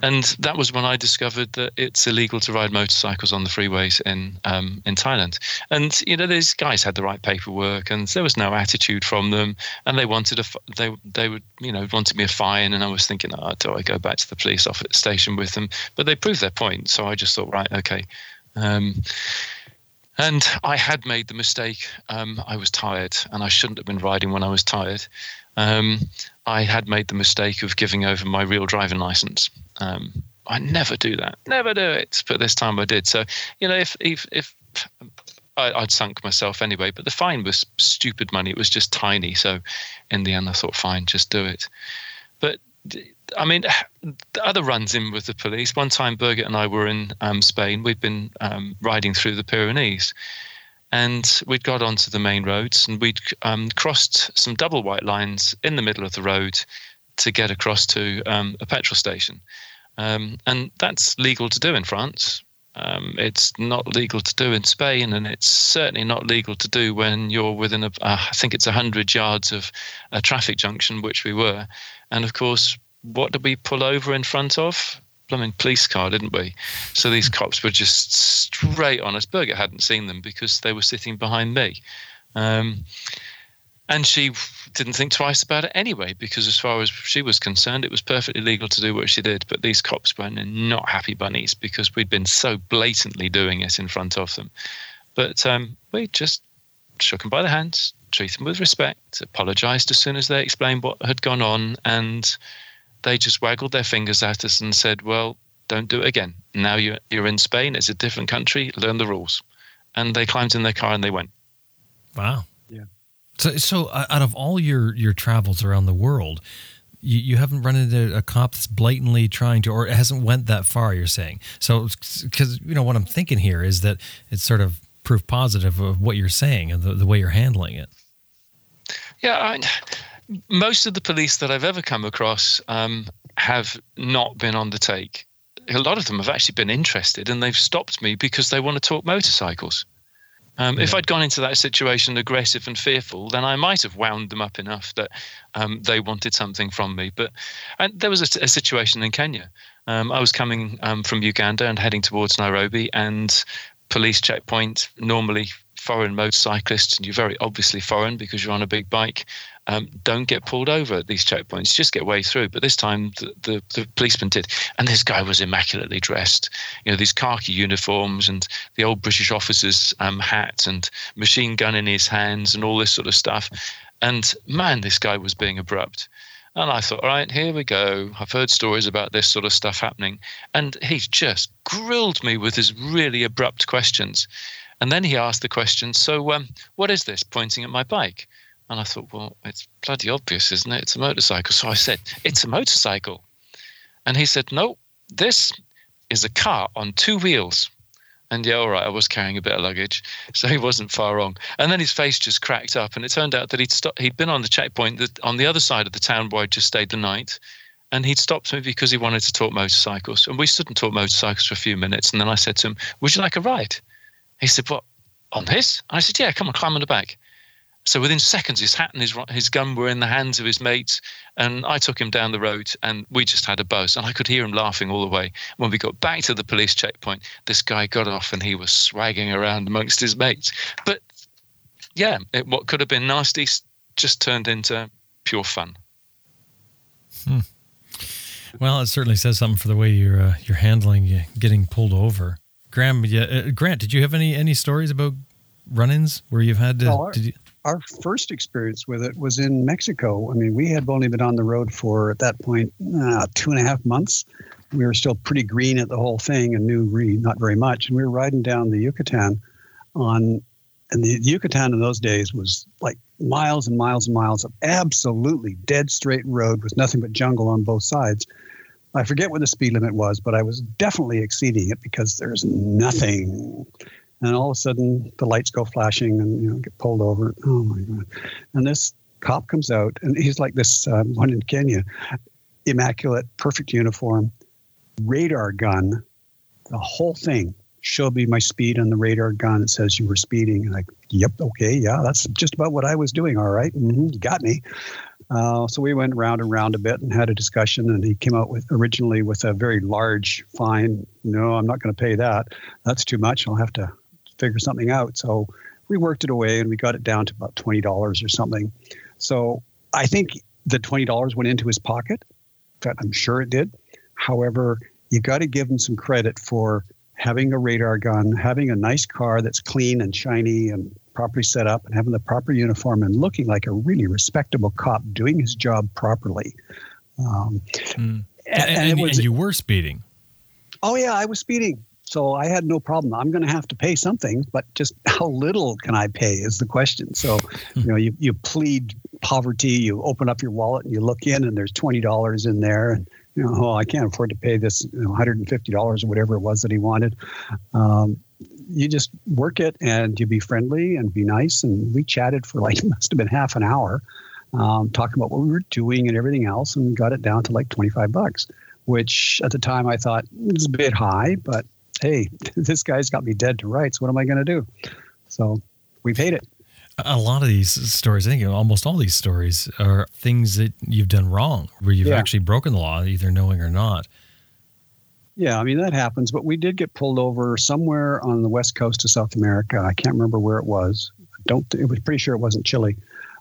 and that was when I discovered that it's illegal to ride motorcycles on the freeways in um, in Thailand. And you know, these guys had the right paperwork, and there was no attitude from them. And they wanted a they they would you know wanted me a fine, and I was thinking, oh, do I go back to the police office station with them? But they proved their point, so I just thought, right, okay. Um, and I had made the mistake. Um, I was tired, and I shouldn't have been riding when I was tired. Um, I had made the mistake of giving over my real driving license. Um, I never do that, never do it. But this time I did. So you know, if if if I, would sunk myself anyway, but the fine was stupid money. It was just tiny. So in the end, I thought, fine, just do it. But I mean, the other runs in with the police. One time, Birgit and I were in um, Spain. We'd been um, riding through the Pyrenees, and we'd got onto the main roads, and we'd um, crossed some double white lines in the middle of the road to get across to um, a petrol station. Um, and that's legal to do in France. Um, it's not legal to do in Spain, and it's certainly not legal to do when you're within a, uh, I think it's 100 yards of a traffic junction, which we were. And of course, what did we pull over in front of? Blooming police car, didn't we? So these cops were just straight on us. Birgit hadn't seen them because they were sitting behind me. Um, and she didn't think twice about it anyway, because as far as she was concerned, it was perfectly legal to do what she did. But these cops were not happy bunnies because we'd been so blatantly doing it in front of them. But um, we just shook them by the hands, treated them with respect, apologized as soon as they explained what had gone on, and they just waggled their fingers at us and said, Well, don't do it again. Now you're, you're in Spain, it's a different country, learn the rules. And they climbed in their car and they went. Wow. Yeah. So, so uh, out of all your your travels around the world, you, you haven't run into a cop that's blatantly trying to, or it hasn't went that far. You're saying so because you know what I'm thinking here is that it's sort of proof positive of what you're saying and the, the way you're handling it. Yeah, I, most of the police that I've ever come across um, have not been on the take. A lot of them have actually been interested, and they've stopped me because they want to talk motorcycles. Um, yeah. If I'd gone into that situation aggressive and fearful, then I might have wound them up enough that um, they wanted something from me. But and there was a, a situation in Kenya. Um, I was coming um, from Uganda and heading towards Nairobi, and police checkpoint normally foreign motorcyclists, and you're very obviously foreign because you're on a big bike, um, don't get pulled over at these checkpoints. Just get way through. But this time, the, the, the, policeman did. And this guy was immaculately dressed. You know, these khaki uniforms and the old British officer's um, hat and machine gun in his hands and all this sort of stuff. And man, this guy was being abrupt. And I thought, all right, here we go. I've heard stories about this sort of stuff happening. And he just grilled me with his really abrupt questions. And then he asked the question, So, um, what is this? Pointing at my bike. And I thought, Well, it's bloody obvious, isn't it? It's a motorcycle. So I said, It's a motorcycle. And he said, No, this is a car on two wheels. And yeah, all right, I was carrying a bit of luggage, so he wasn't far wrong. And then his face just cracked up, and it turned out that he'd st- he'd been on the checkpoint that on the other side of the town where I just stayed the night, and he'd stopped me because he wanted to talk motorcycles. And we stood and talked motorcycles for a few minutes, and then I said to him, "Would you like a ride?" He said, What, on this? I said, Yeah, come on, climb on the back. So within seconds, his hat and his, his gun were in the hands of his mates. And I took him down the road and we just had a buzz. And I could hear him laughing all the way. When we got back to the police checkpoint, this guy got off and he was swagging around amongst his mates. But yeah, it, what could have been nasty just turned into pure fun. Hmm. Well, it certainly says something for the way you're uh, you're handling getting pulled over. Graham, yeah, uh, Grant, did you have any any stories about run-ins where you've had to? Well, our, you... our, first experience with it was in Mexico. I mean, we had only been on the road for at that point uh, two and a half months. We were still pretty green at the whole thing and knew really not very much. And we were riding down the Yucatan on, and the Yucatan in those days was like miles and miles and miles of absolutely dead straight road with nothing but jungle on both sides. I forget what the speed limit was, but I was definitely exceeding it because there's nothing. And all of a sudden, the lights go flashing, and you know, get pulled over. Oh my god! And this cop comes out, and he's like this um, one in Kenya, immaculate, perfect uniform, radar gun, the whole thing. Showed me my speed on the radar gun. It says you were speeding. And like, yep, okay, yeah, that's just about what I was doing. All right, mm-hmm, you got me. Uh, so we went round and round a bit and had a discussion, and he came out with originally with a very large fine. No, I'm not going to pay that. That's too much. I'll have to figure something out. So we worked it away, and we got it down to about twenty dollars or something. So I think the twenty dollars went into his pocket. I'm sure it did. However, you got to give him some credit for having a radar gun, having a nice car that's clean and shiny and properly set up and having the proper uniform and looking like a really respectable cop doing his job properly. Um, mm. and, and, and, was, and, you were speeding. Oh yeah, I was speeding, so I had no problem. I'm going to have to pay something, but just how little can I pay is the question. So, hmm. you know, you you plead poverty, you open up your wallet and you look in, and there's twenty dollars in there, and you know, oh, I can't afford to pay this you know, $150 or whatever it was that he wanted. Um, you just work it and you be friendly and be nice. And we chatted for like, must have been half an hour, um, talking about what we were doing and everything else, and got it down to like 25 bucks, which at the time I thought was a bit high, but hey, this guy's got me dead to rights. What am I going to do? So we paid it. A lot of these stories, I think almost all these stories are things that you've done wrong, where you've yeah. actually broken the law, either knowing or not. Yeah, I mean that happens, but we did get pulled over somewhere on the west coast of South America. I can't remember where it was. I don't. It was pretty sure it wasn't Chile.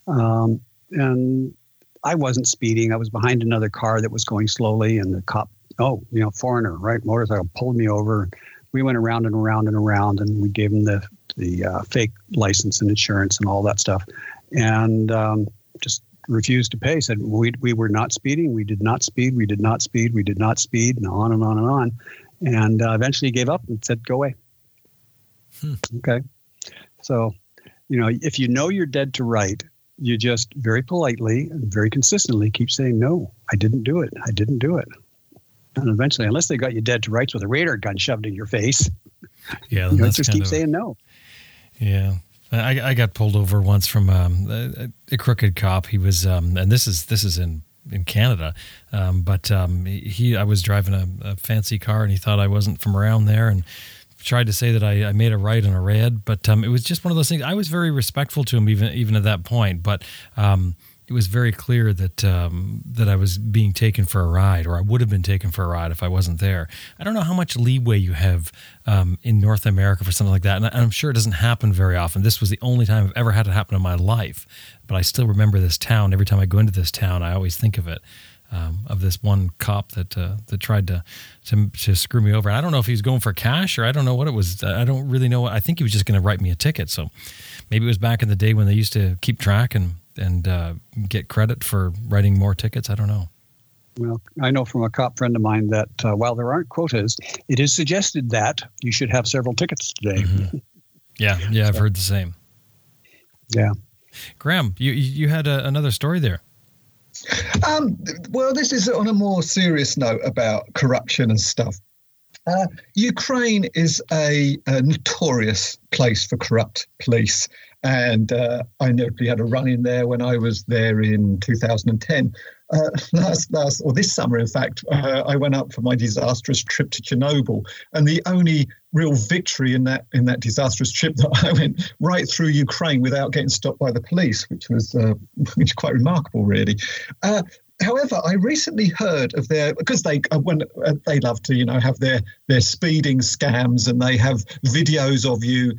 Um, and I wasn't speeding. I was behind another car that was going slowly, and the cop, oh, you know, foreigner, right, motorcycle, pulled me over. We went around and around and around, and we gave him the the uh, fake license and insurance and all that stuff, and um, just refused to pay. Said we we were not speeding. We did not speed. We did not speed. We did not speed, and on and on and on, and uh, eventually gave up and said, "Go away." Hmm. Okay, so you know if you know you're dead to right you just very politely and very consistently keep saying, no, I didn't do it. I didn't do it. And eventually, unless they got you dead to rights with a radar gun shoved in your face, yeah, you know, just keep of, saying no. Yeah. I, I got pulled over once from um, a, a, crooked cop. He was, um, and this is this is in in Canada, um, but um, he I was driving a, a, fancy car and he thought I wasn't from around there, and tried to say that I, I made a right and a red, but um, it was just one of those things. I was very respectful to him even even at that point, but um, was very clear that um, that I was being taken for a ride, or I would have been taken for a ride if I wasn't there. I don't know how much leeway you have um, in North America for something like that, and I'm sure it doesn't happen very often. This was the only time I've ever had it happen in my life, but I still remember this town. Every time I go into this town, I always think of it um, of this one cop that uh, that tried to, to, to screw me over. I don't know if he was going for cash or I don't know what it was. I don't really know. I think he was just going to write me a ticket. So maybe it was back in the day when they used to keep track and and uh, get credit for writing more tickets. I don't know. Well, I know from a cop friend of mine that uh, while there aren't quotas, it is suggested that you should have several tickets today. Mm-hmm. Yeah, yeah, I've heard the same. Yeah, Graham, you you had a, another story there. Um, well, this is on a more serious note about corruption and stuff. Uh, Ukraine is a, a, notorious place for corrupt police. And uh, I notably had a run in there when I was there in 2010. Uh, last, last, or this summer, in fact, uh, I went up for my disastrous trip to Chernobyl, and the only real victory in that in that disastrous trip that I went right through Ukraine without getting stopped by the police, which was uh, which was quite remarkable, really. Uh, however, I recently heard of their because they uh, when they love to you know have their their speeding scams and they have videos of you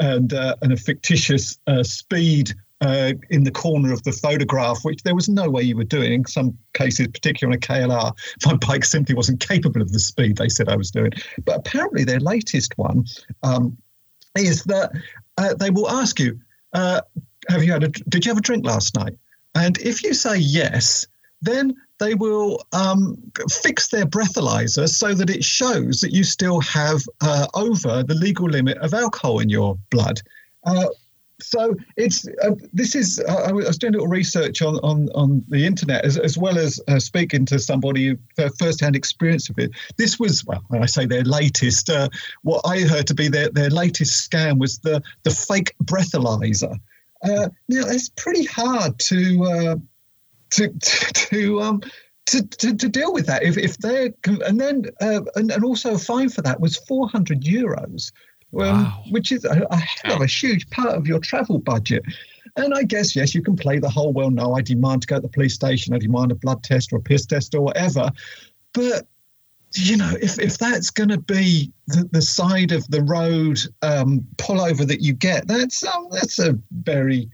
and uh, and a fictitious uh, speed uh, in the corner of the photograph, which there was no way you were doing. In some cases, particularly on a KLR, my bike simply wasn't capable of the speed they said I was doing. But apparently, their latest one um, is that uh, they will ask you, uh, "Have you had a? Did you have a drink last night?" And if you say yes, then they will um, fix their breathalyzer so that it shows that you still have uh, over the legal limit of alcohol in your blood. Uh, so it's uh, this is uh, I was doing a little research on on, on the internet as, as well as uh, speaking to somebody who uh, first-hand experience of it. This was well, when I say their latest, uh, what I heard to be their their latest scam was the the fake breathalyzer. Uh, now it's pretty hard to to to, to um. To, to, to, deal with that if, if they're and then and, and also a fine for that was 400 euros um, wow. which is a, a hell of a huge part of your travel budget. And I guess, yes, you can play the whole, well, no, I demand to go to the police station, I demand a blood test or a piss test or whatever. But, you know, if, if that's going to be the, the side of the road um, pullover that you get, that's um, that's a very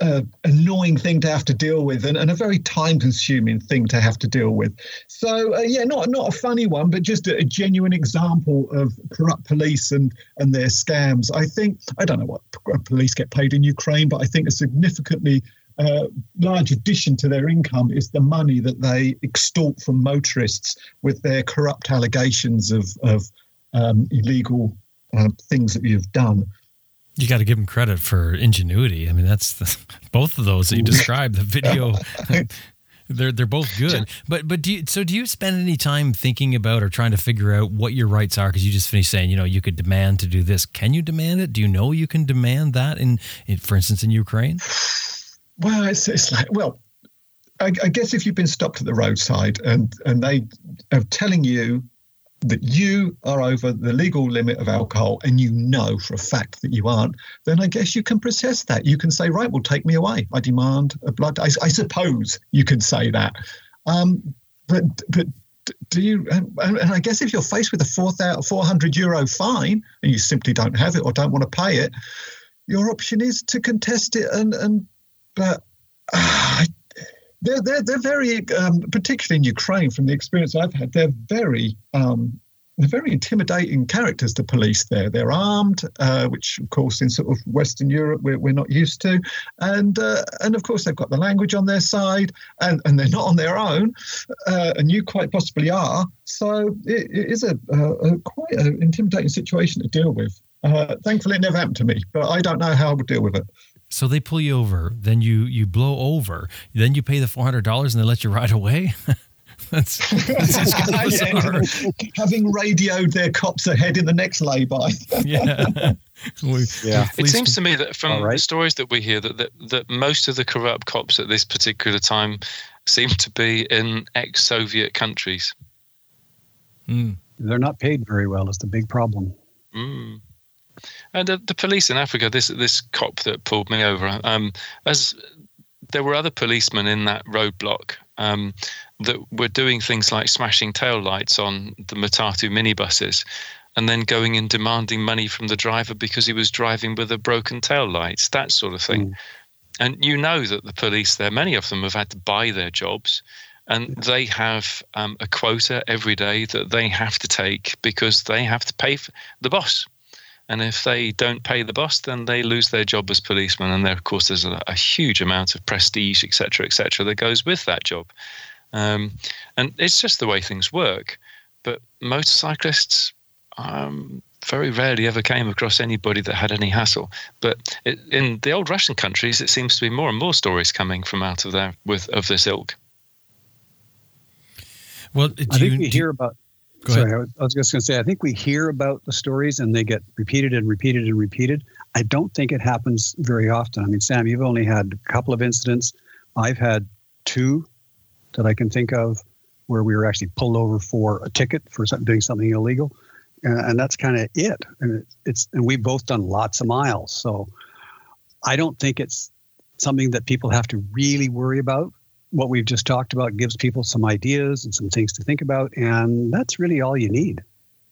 uh, annoying thing to have to deal with and, and a very time consuming thing to have to deal with. So, uh, yeah, not, not a funny one, but just a, a, genuine example of corrupt police and, and their scams. I think, I don't know what police get paid in Ukraine, but I think a significantly uh, large addition to their income is the money that they extort from motorists with their corrupt allegations of, of um, illegal uh, things that you've done. You got to give them credit for ingenuity. I mean, that's the, both of those that you described. The video, they're they're both good. But but do you, so do you spend any time thinking about or trying to figure out what your rights are? Because you just finished saying, you know, you could demand to do this. Can you demand it? Do you know you can demand that in, in for instance, in Ukraine? Well, it's, it's like well, I, I, guess if you've been stopped at the roadside and and they are telling you that you are over the legal limit of alcohol and you know for a fact that you aren't, then I guess you can process that. You can say, right, well, take me away. I demand a blood. I, I suppose you can say that. Um, but but do you? And, and, I guess if you're faced with a 400 euro fine and you simply don't have it or don't want to pay it, your option is to contest it and and but Uh, they're, they're, they're very, um, particularly in Ukraine, from the experience I've had, they're very um, they're very intimidating characters, the police there. They're armed, uh, which, of course, in sort of Western Europe, we're, we're not used to. And, uh, and of course, they've got the language on their side and, and they're not on their own. Uh, and you quite possibly are. So it, it is a, a, a quite an intimidating situation to deal with. Uh, thankfully, it never happened to me, but I don't know how I would deal with it. So they pull you over, then you you blow over, then you pay the four hundred dollars, and they let you ride away. That's, that's kind of yeah, having radioed their cops ahead in the next lay-by. yeah. We, yeah. It seems to me that from right. the stories that we hear that, that that most of the corrupt cops at this particular time seem to be in ex-Soviet countries. Mm. They're not paid very well. Is the big problem. Mm. And the, the, police in Africa, this this cop that pulled me over, um, as there were other policemen in that roadblock, um, that were doing things like smashing tail lights on the Matatu minibuses and then going and demanding money from the driver because he was driving with a broken tail lights, that sort of thing. Mm. And you know that the police there, many of them have had to buy their jobs and they have um, a quota every day that they have to take because they have to pay for the boss. And if they don't pay the boss, then they lose their job as policemen. And there, of course, there's a, a huge amount of prestige, etc., etc., that goes with that job. Um, and it's just the way things work. But motorcyclists um, very rarely ever came across anybody that had any hassle. But it, in the old Russian countries, it seems to be more and more stories coming from out of there with of this ilk. Well, I think you, we hear about. Sorry, I was, I was just going to say. I think we hear about the stories and they get repeated and repeated and repeated. I don't think it happens very often. I mean, Sam, you've only had a couple of incidents. I've had two that I can think of where we were actually pulled over for a ticket for doing something illegal, and, that's kind of it. And it's and we've both done lots of miles, so I don't think it's something that people have to really worry about. What we've just talked about gives people some ideas and some things to think about, and that's really all you need.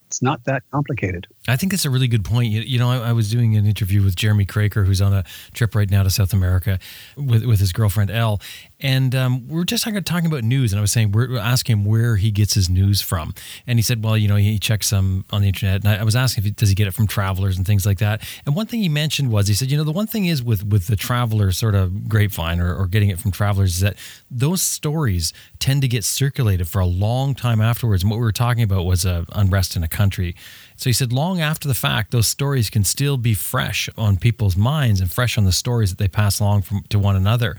It's not that complicated. I think that's a really good point. You, you know, I, I, was doing an interview with Jeremy Kroeker, who's on a trip right now to South America with, with his girlfriend Elle, and um, we are just talking, about news. And I was saying, we're asking him where he gets his news from, and he said, well, you know, he checks some on the internet. And I, I was asking, if he, does he get it from travelers and things like that? And one thing he mentioned was, he said, you know, the one thing is with with the traveler sort of grapevine or, or getting it from travelers is that those stories tend to get circulated for a long time afterwards. And what we were talking about was uh, unrest in a country. So he said, long after the fact, those stories can still be fresh on people's minds and fresh on the stories that they pass along from, to one another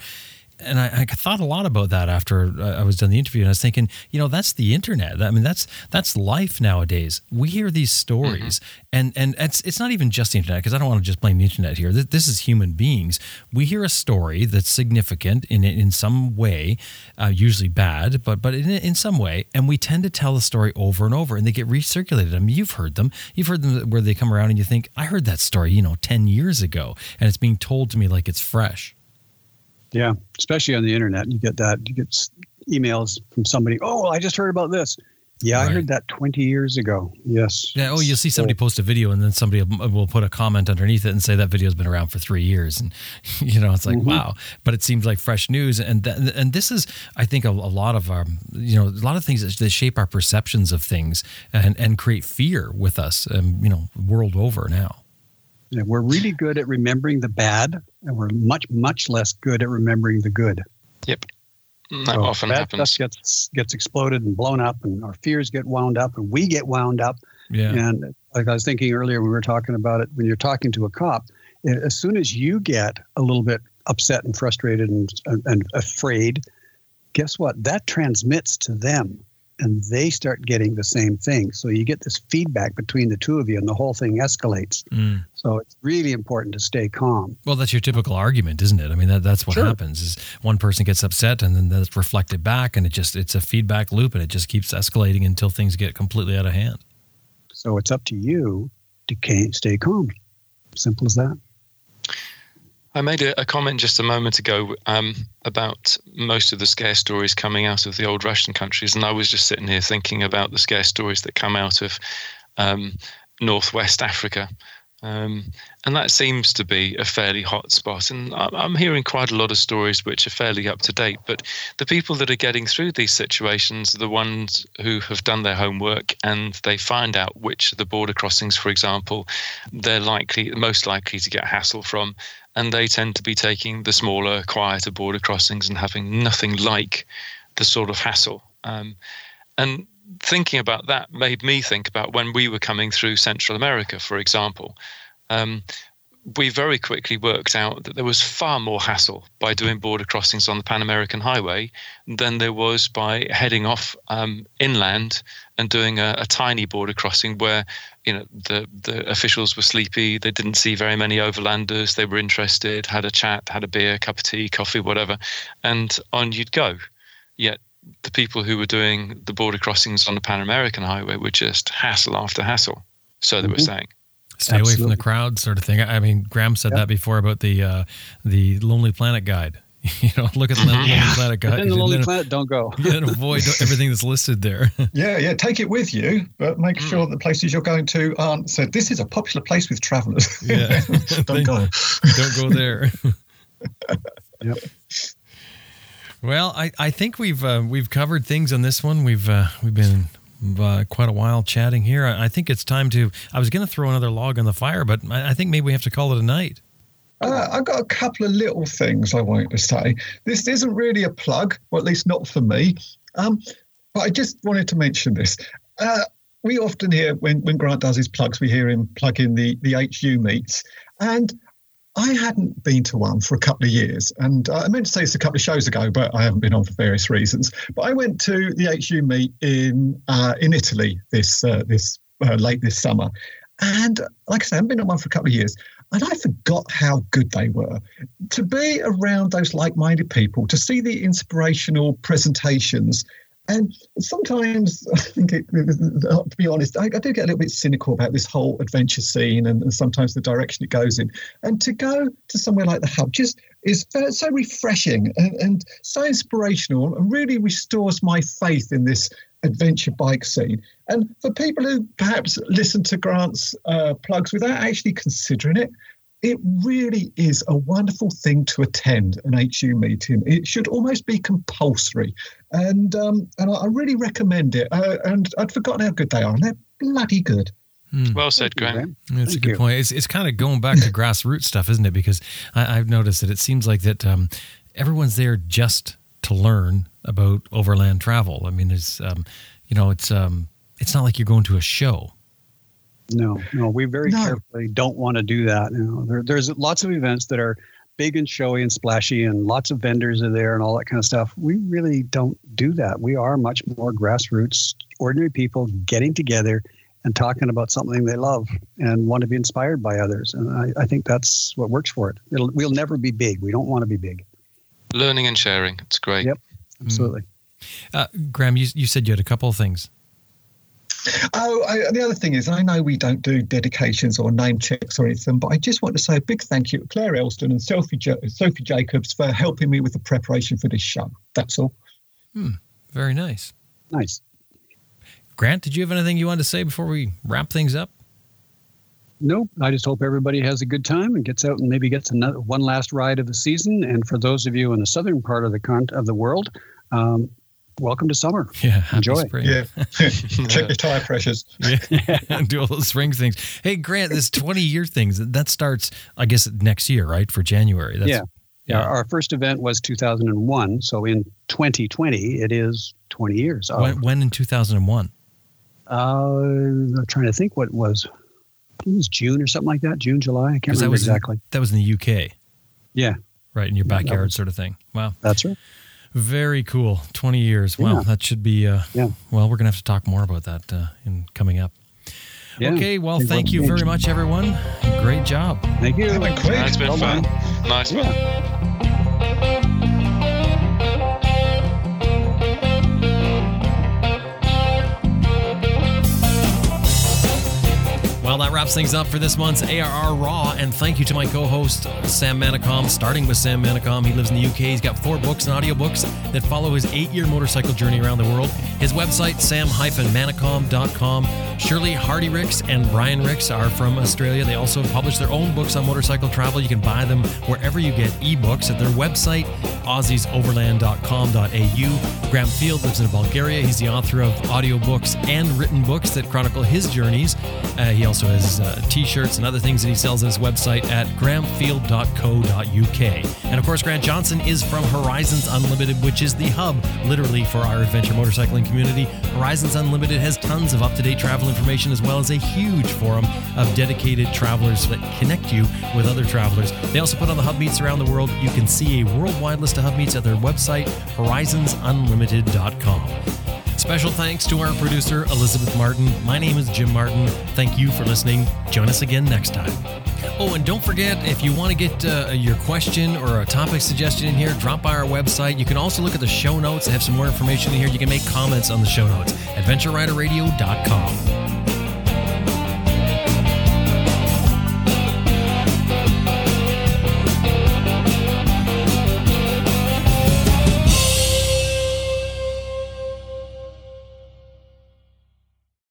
and I, I, thought a lot about that after I was done the interview, and I was thinking, you know, that's the internet. I mean, that's that's life nowadays. We hear these stories, mm-hmm. and and it's it's not even just the internet because I don't want to just blame the internet here. This, this, is human beings. We hear a story that's significant in in some way, uh, usually bad, but but in in some way, and we tend to tell the story over and over, and they get recirculated. I mean, you've heard them. You've heard them where they come around, and you think, I heard that story, you know, ten years ago, and it's being told to me like it's fresh. Yeah, especially on the internet, you get that. You get emails from somebody. Oh, I just heard about this. Yeah, right. I heard that 20 years ago. Yes. Yeah. Oh, you'll see somebody post a video and then somebody will put a comment underneath it and say that video's been around for three years. And, you know, it's like, mm-hmm. wow. But it seems like fresh news. And th- and this is, I think, a, a, lot of our, you know, a lot of things that, shape our perceptions of things and, and create fear with us, um, you know, world over now. Yeah, we're really good at remembering the bad, and we're much, much less good at remembering the good. Yep. Mm, that so often that happens. Stuff gets gets exploded and blown up, and our fears get wound up, and we get wound up. Yeah. And like I was thinking earlier, when we were talking about it, when you're talking to a cop, as soon as you get a little bit upset and frustrated and, and afraid, guess what? That transmits to them and they start getting the same thing. So you get this feedback between the two of you, and the whole thing escalates. Mm. So it's really important to stay calm. Well, that's your typical argument, isn't it? I mean, that, that's what sure. happens. Is one person gets upset, and then that's reflected back, and it just it's a feedback loop, and it just keeps escalating until things get completely out of hand. So it's up to you to stay calm. Simple as that. I made a, a, comment just a moment ago um, about most of the scare stories coming out of the old Russian countries, and I was just sitting here thinking about the scare stories that come out of um, northwest Africa. Um, and that seems to be a fairly hot spot. And I'm hearing quite a lot of stories which are fairly up to date. But the people that are getting through these situations are the ones who have done their homework and they find out which of the border crossings, for example, they're likely, most likely to get hassle from. And they tend to be taking the smaller, quieter border crossings and having nothing like the sort of hassle. Um, and thinking about that made me think about when we were coming through Central America, for example. Um, we very quickly worked out that there was far more hassle by doing border crossings on the Pan American Highway than there was by heading off um, inland and doing a, a, tiny border crossing where you know the the officials were sleepy, they didn't see very many overlanders, they were interested, had a chat, had a beer, cup of tea, coffee, whatever, and on you'd go. Yet the people who were doing the border crossings on the Pan American Highway were just hassle after hassle. So they mm-hmm. were saying. Stay Absolutely. away from the crowd, sort of thing. I mean, Graham said yep. that before about the uh, the Lonely Planet guide. you know, look at the Lonely yeah. Planet guide. In the Lonely Planet, don't go. and avoid everything that's listed there. yeah, yeah. Take it with you, but make mm. sure the places you're going to aren't said. This is a popular place with travellers. Yeah, don't go. don't go there. yep. Well, I, I think we've uh, we've covered things on this one. We've uh, we've been uh, quite a while chatting here. I, I think it's time to. I was going to throw another log on the fire, but I, I think maybe we have to call it a night. Uh, I've got a couple of little things I wanted to say. This isn't really a plug, or at least not for me. Um, but I just wanted to mention this. Uh, we often hear when, when Grant does his plugs, we hear him plug in the, the HU meets. And I hadn't been to one for a couple of years, and uh, I meant to say this a couple of shows ago, but I haven't been on for various reasons. But I went to the HU meet in uh, in Italy this uh, this uh, late this summer, and like I said, I haven't been on one for a couple of years, and I forgot how good they were. To be around those like-minded people, to see the inspirational presentations, and sometimes I think, it, to be honest, I, I, do get a little bit cynical about this whole adventure scene and, and, sometimes the direction it goes in. And to go to somewhere like the Hub just is so refreshing and, and so inspirational and really restores my faith in this adventure bike scene. And for people who perhaps listen to Grant's uh, plugs without actually considering it, it really is a wonderful thing to attend an HU meeting. It should almost be compulsory, and um, and I really recommend it. Uh, and I'd forgotten how good they are, and they're bloody good. Hmm. Well said, Graham. That's Thank a good you. point. It's, it's kind of going back to grassroots stuff, isn't it? Because I, have noticed that it seems like that um, everyone's there just to learn about overland travel. I mean, it's um, you know, it's um, it's not like you're going to a show. No, no, we very no. carefully don't want to do that. You know, there, there's lots of events that are big and showy and splashy, and lots of vendors are there and all that kind of stuff. We really don't do that. We are much more grassroots, ordinary people getting together and talking about something they love and want to be inspired by others. And I, I think that's what works for it. It'll, we'll never be big. We don't want to be big. Learning and sharing. It's great. Yep, absolutely. Mm. Uh, Graham, you, you said you had a couple of things. Oh, I, the other thing is, I know we don't do dedications or name checks or anything, but I just want to say a big thank you to Claire Elston and Sophie, jo- Sophie Jacobs for helping me with the preparation for this show. That's all. Hmm, very nice. Nice. Grant, did you have anything you wanted to say before we wrap things up? Nope. I just hope everybody has a good time and gets out and maybe gets another one last ride of the season. And for those of you in the southern part of the con- of the world, um, welcome to summer. Yeah, enjoy. Spring. Yeah, check your tire pressures. Yeah, do all those spring things. Hey, Grant, this twenty-year thing that starts, I guess, next year, right? For January. That's, yeah. yeah. Our first event was 2001, so in 2020, it is 20 years. When, when in 2001? Uh, I'm trying to think what it was. it was June or something like that. June, July. I can't remember exactly. In, that was in the UK. Yeah. Right in your backyard, was, sort of thing. Wow. That's right. Very cool. 20 years. Wow, yeah. that should be, uh, yeah. well, we're going to have to talk more about that uh, in coming up. Yeah. Okay, well, thank you very much, everyone. Great job. Thank you. It's been, it's been fun. Nice yeah. Well, that wraps things up for this month's ARR Raw. And thank you to my co host, Sam Manicom, starting with Sam Manicom. He lives in the UK. He's got four books and audiobooks that follow his eight year motorcycle journey around the world. His website, sam-manicom.com. Shirley Hardy Rix and Brian Rix are from Australia. They also publish their own books on motorcycle travel. You can buy them wherever you get ebooks at their website, aussiesoverland.com.au. Graham Field lives in Bulgaria. He's the author of audiobooks and written books that chronicle his journeys. Uh, he also has uh, t shirts and other things that he sells at his website at grahamfield.co.uk. And of course, Grant Johnson is from Horizons Unlimited, which is the hub, literally, for our adventure motorcycling community. Horizons Unlimited has tons of up to date travel information as well as a huge forum of dedicated travelers that connect you with other travelers. They also put on the hub meets around the world. You can see a worldwide list of hub meets at their website, horizonsunlimited.com. Special thanks to our producer, Elizabeth Martin. My name is Jim Martin. Thank you for listening. Join us again next time. Oh, and don't forget if you want to get uh, your question or a topic suggestion in here, drop by our website. You can also look at the show notes. I have some more information in here. You can make comments on the show notes. AdventureRiderRadio.com.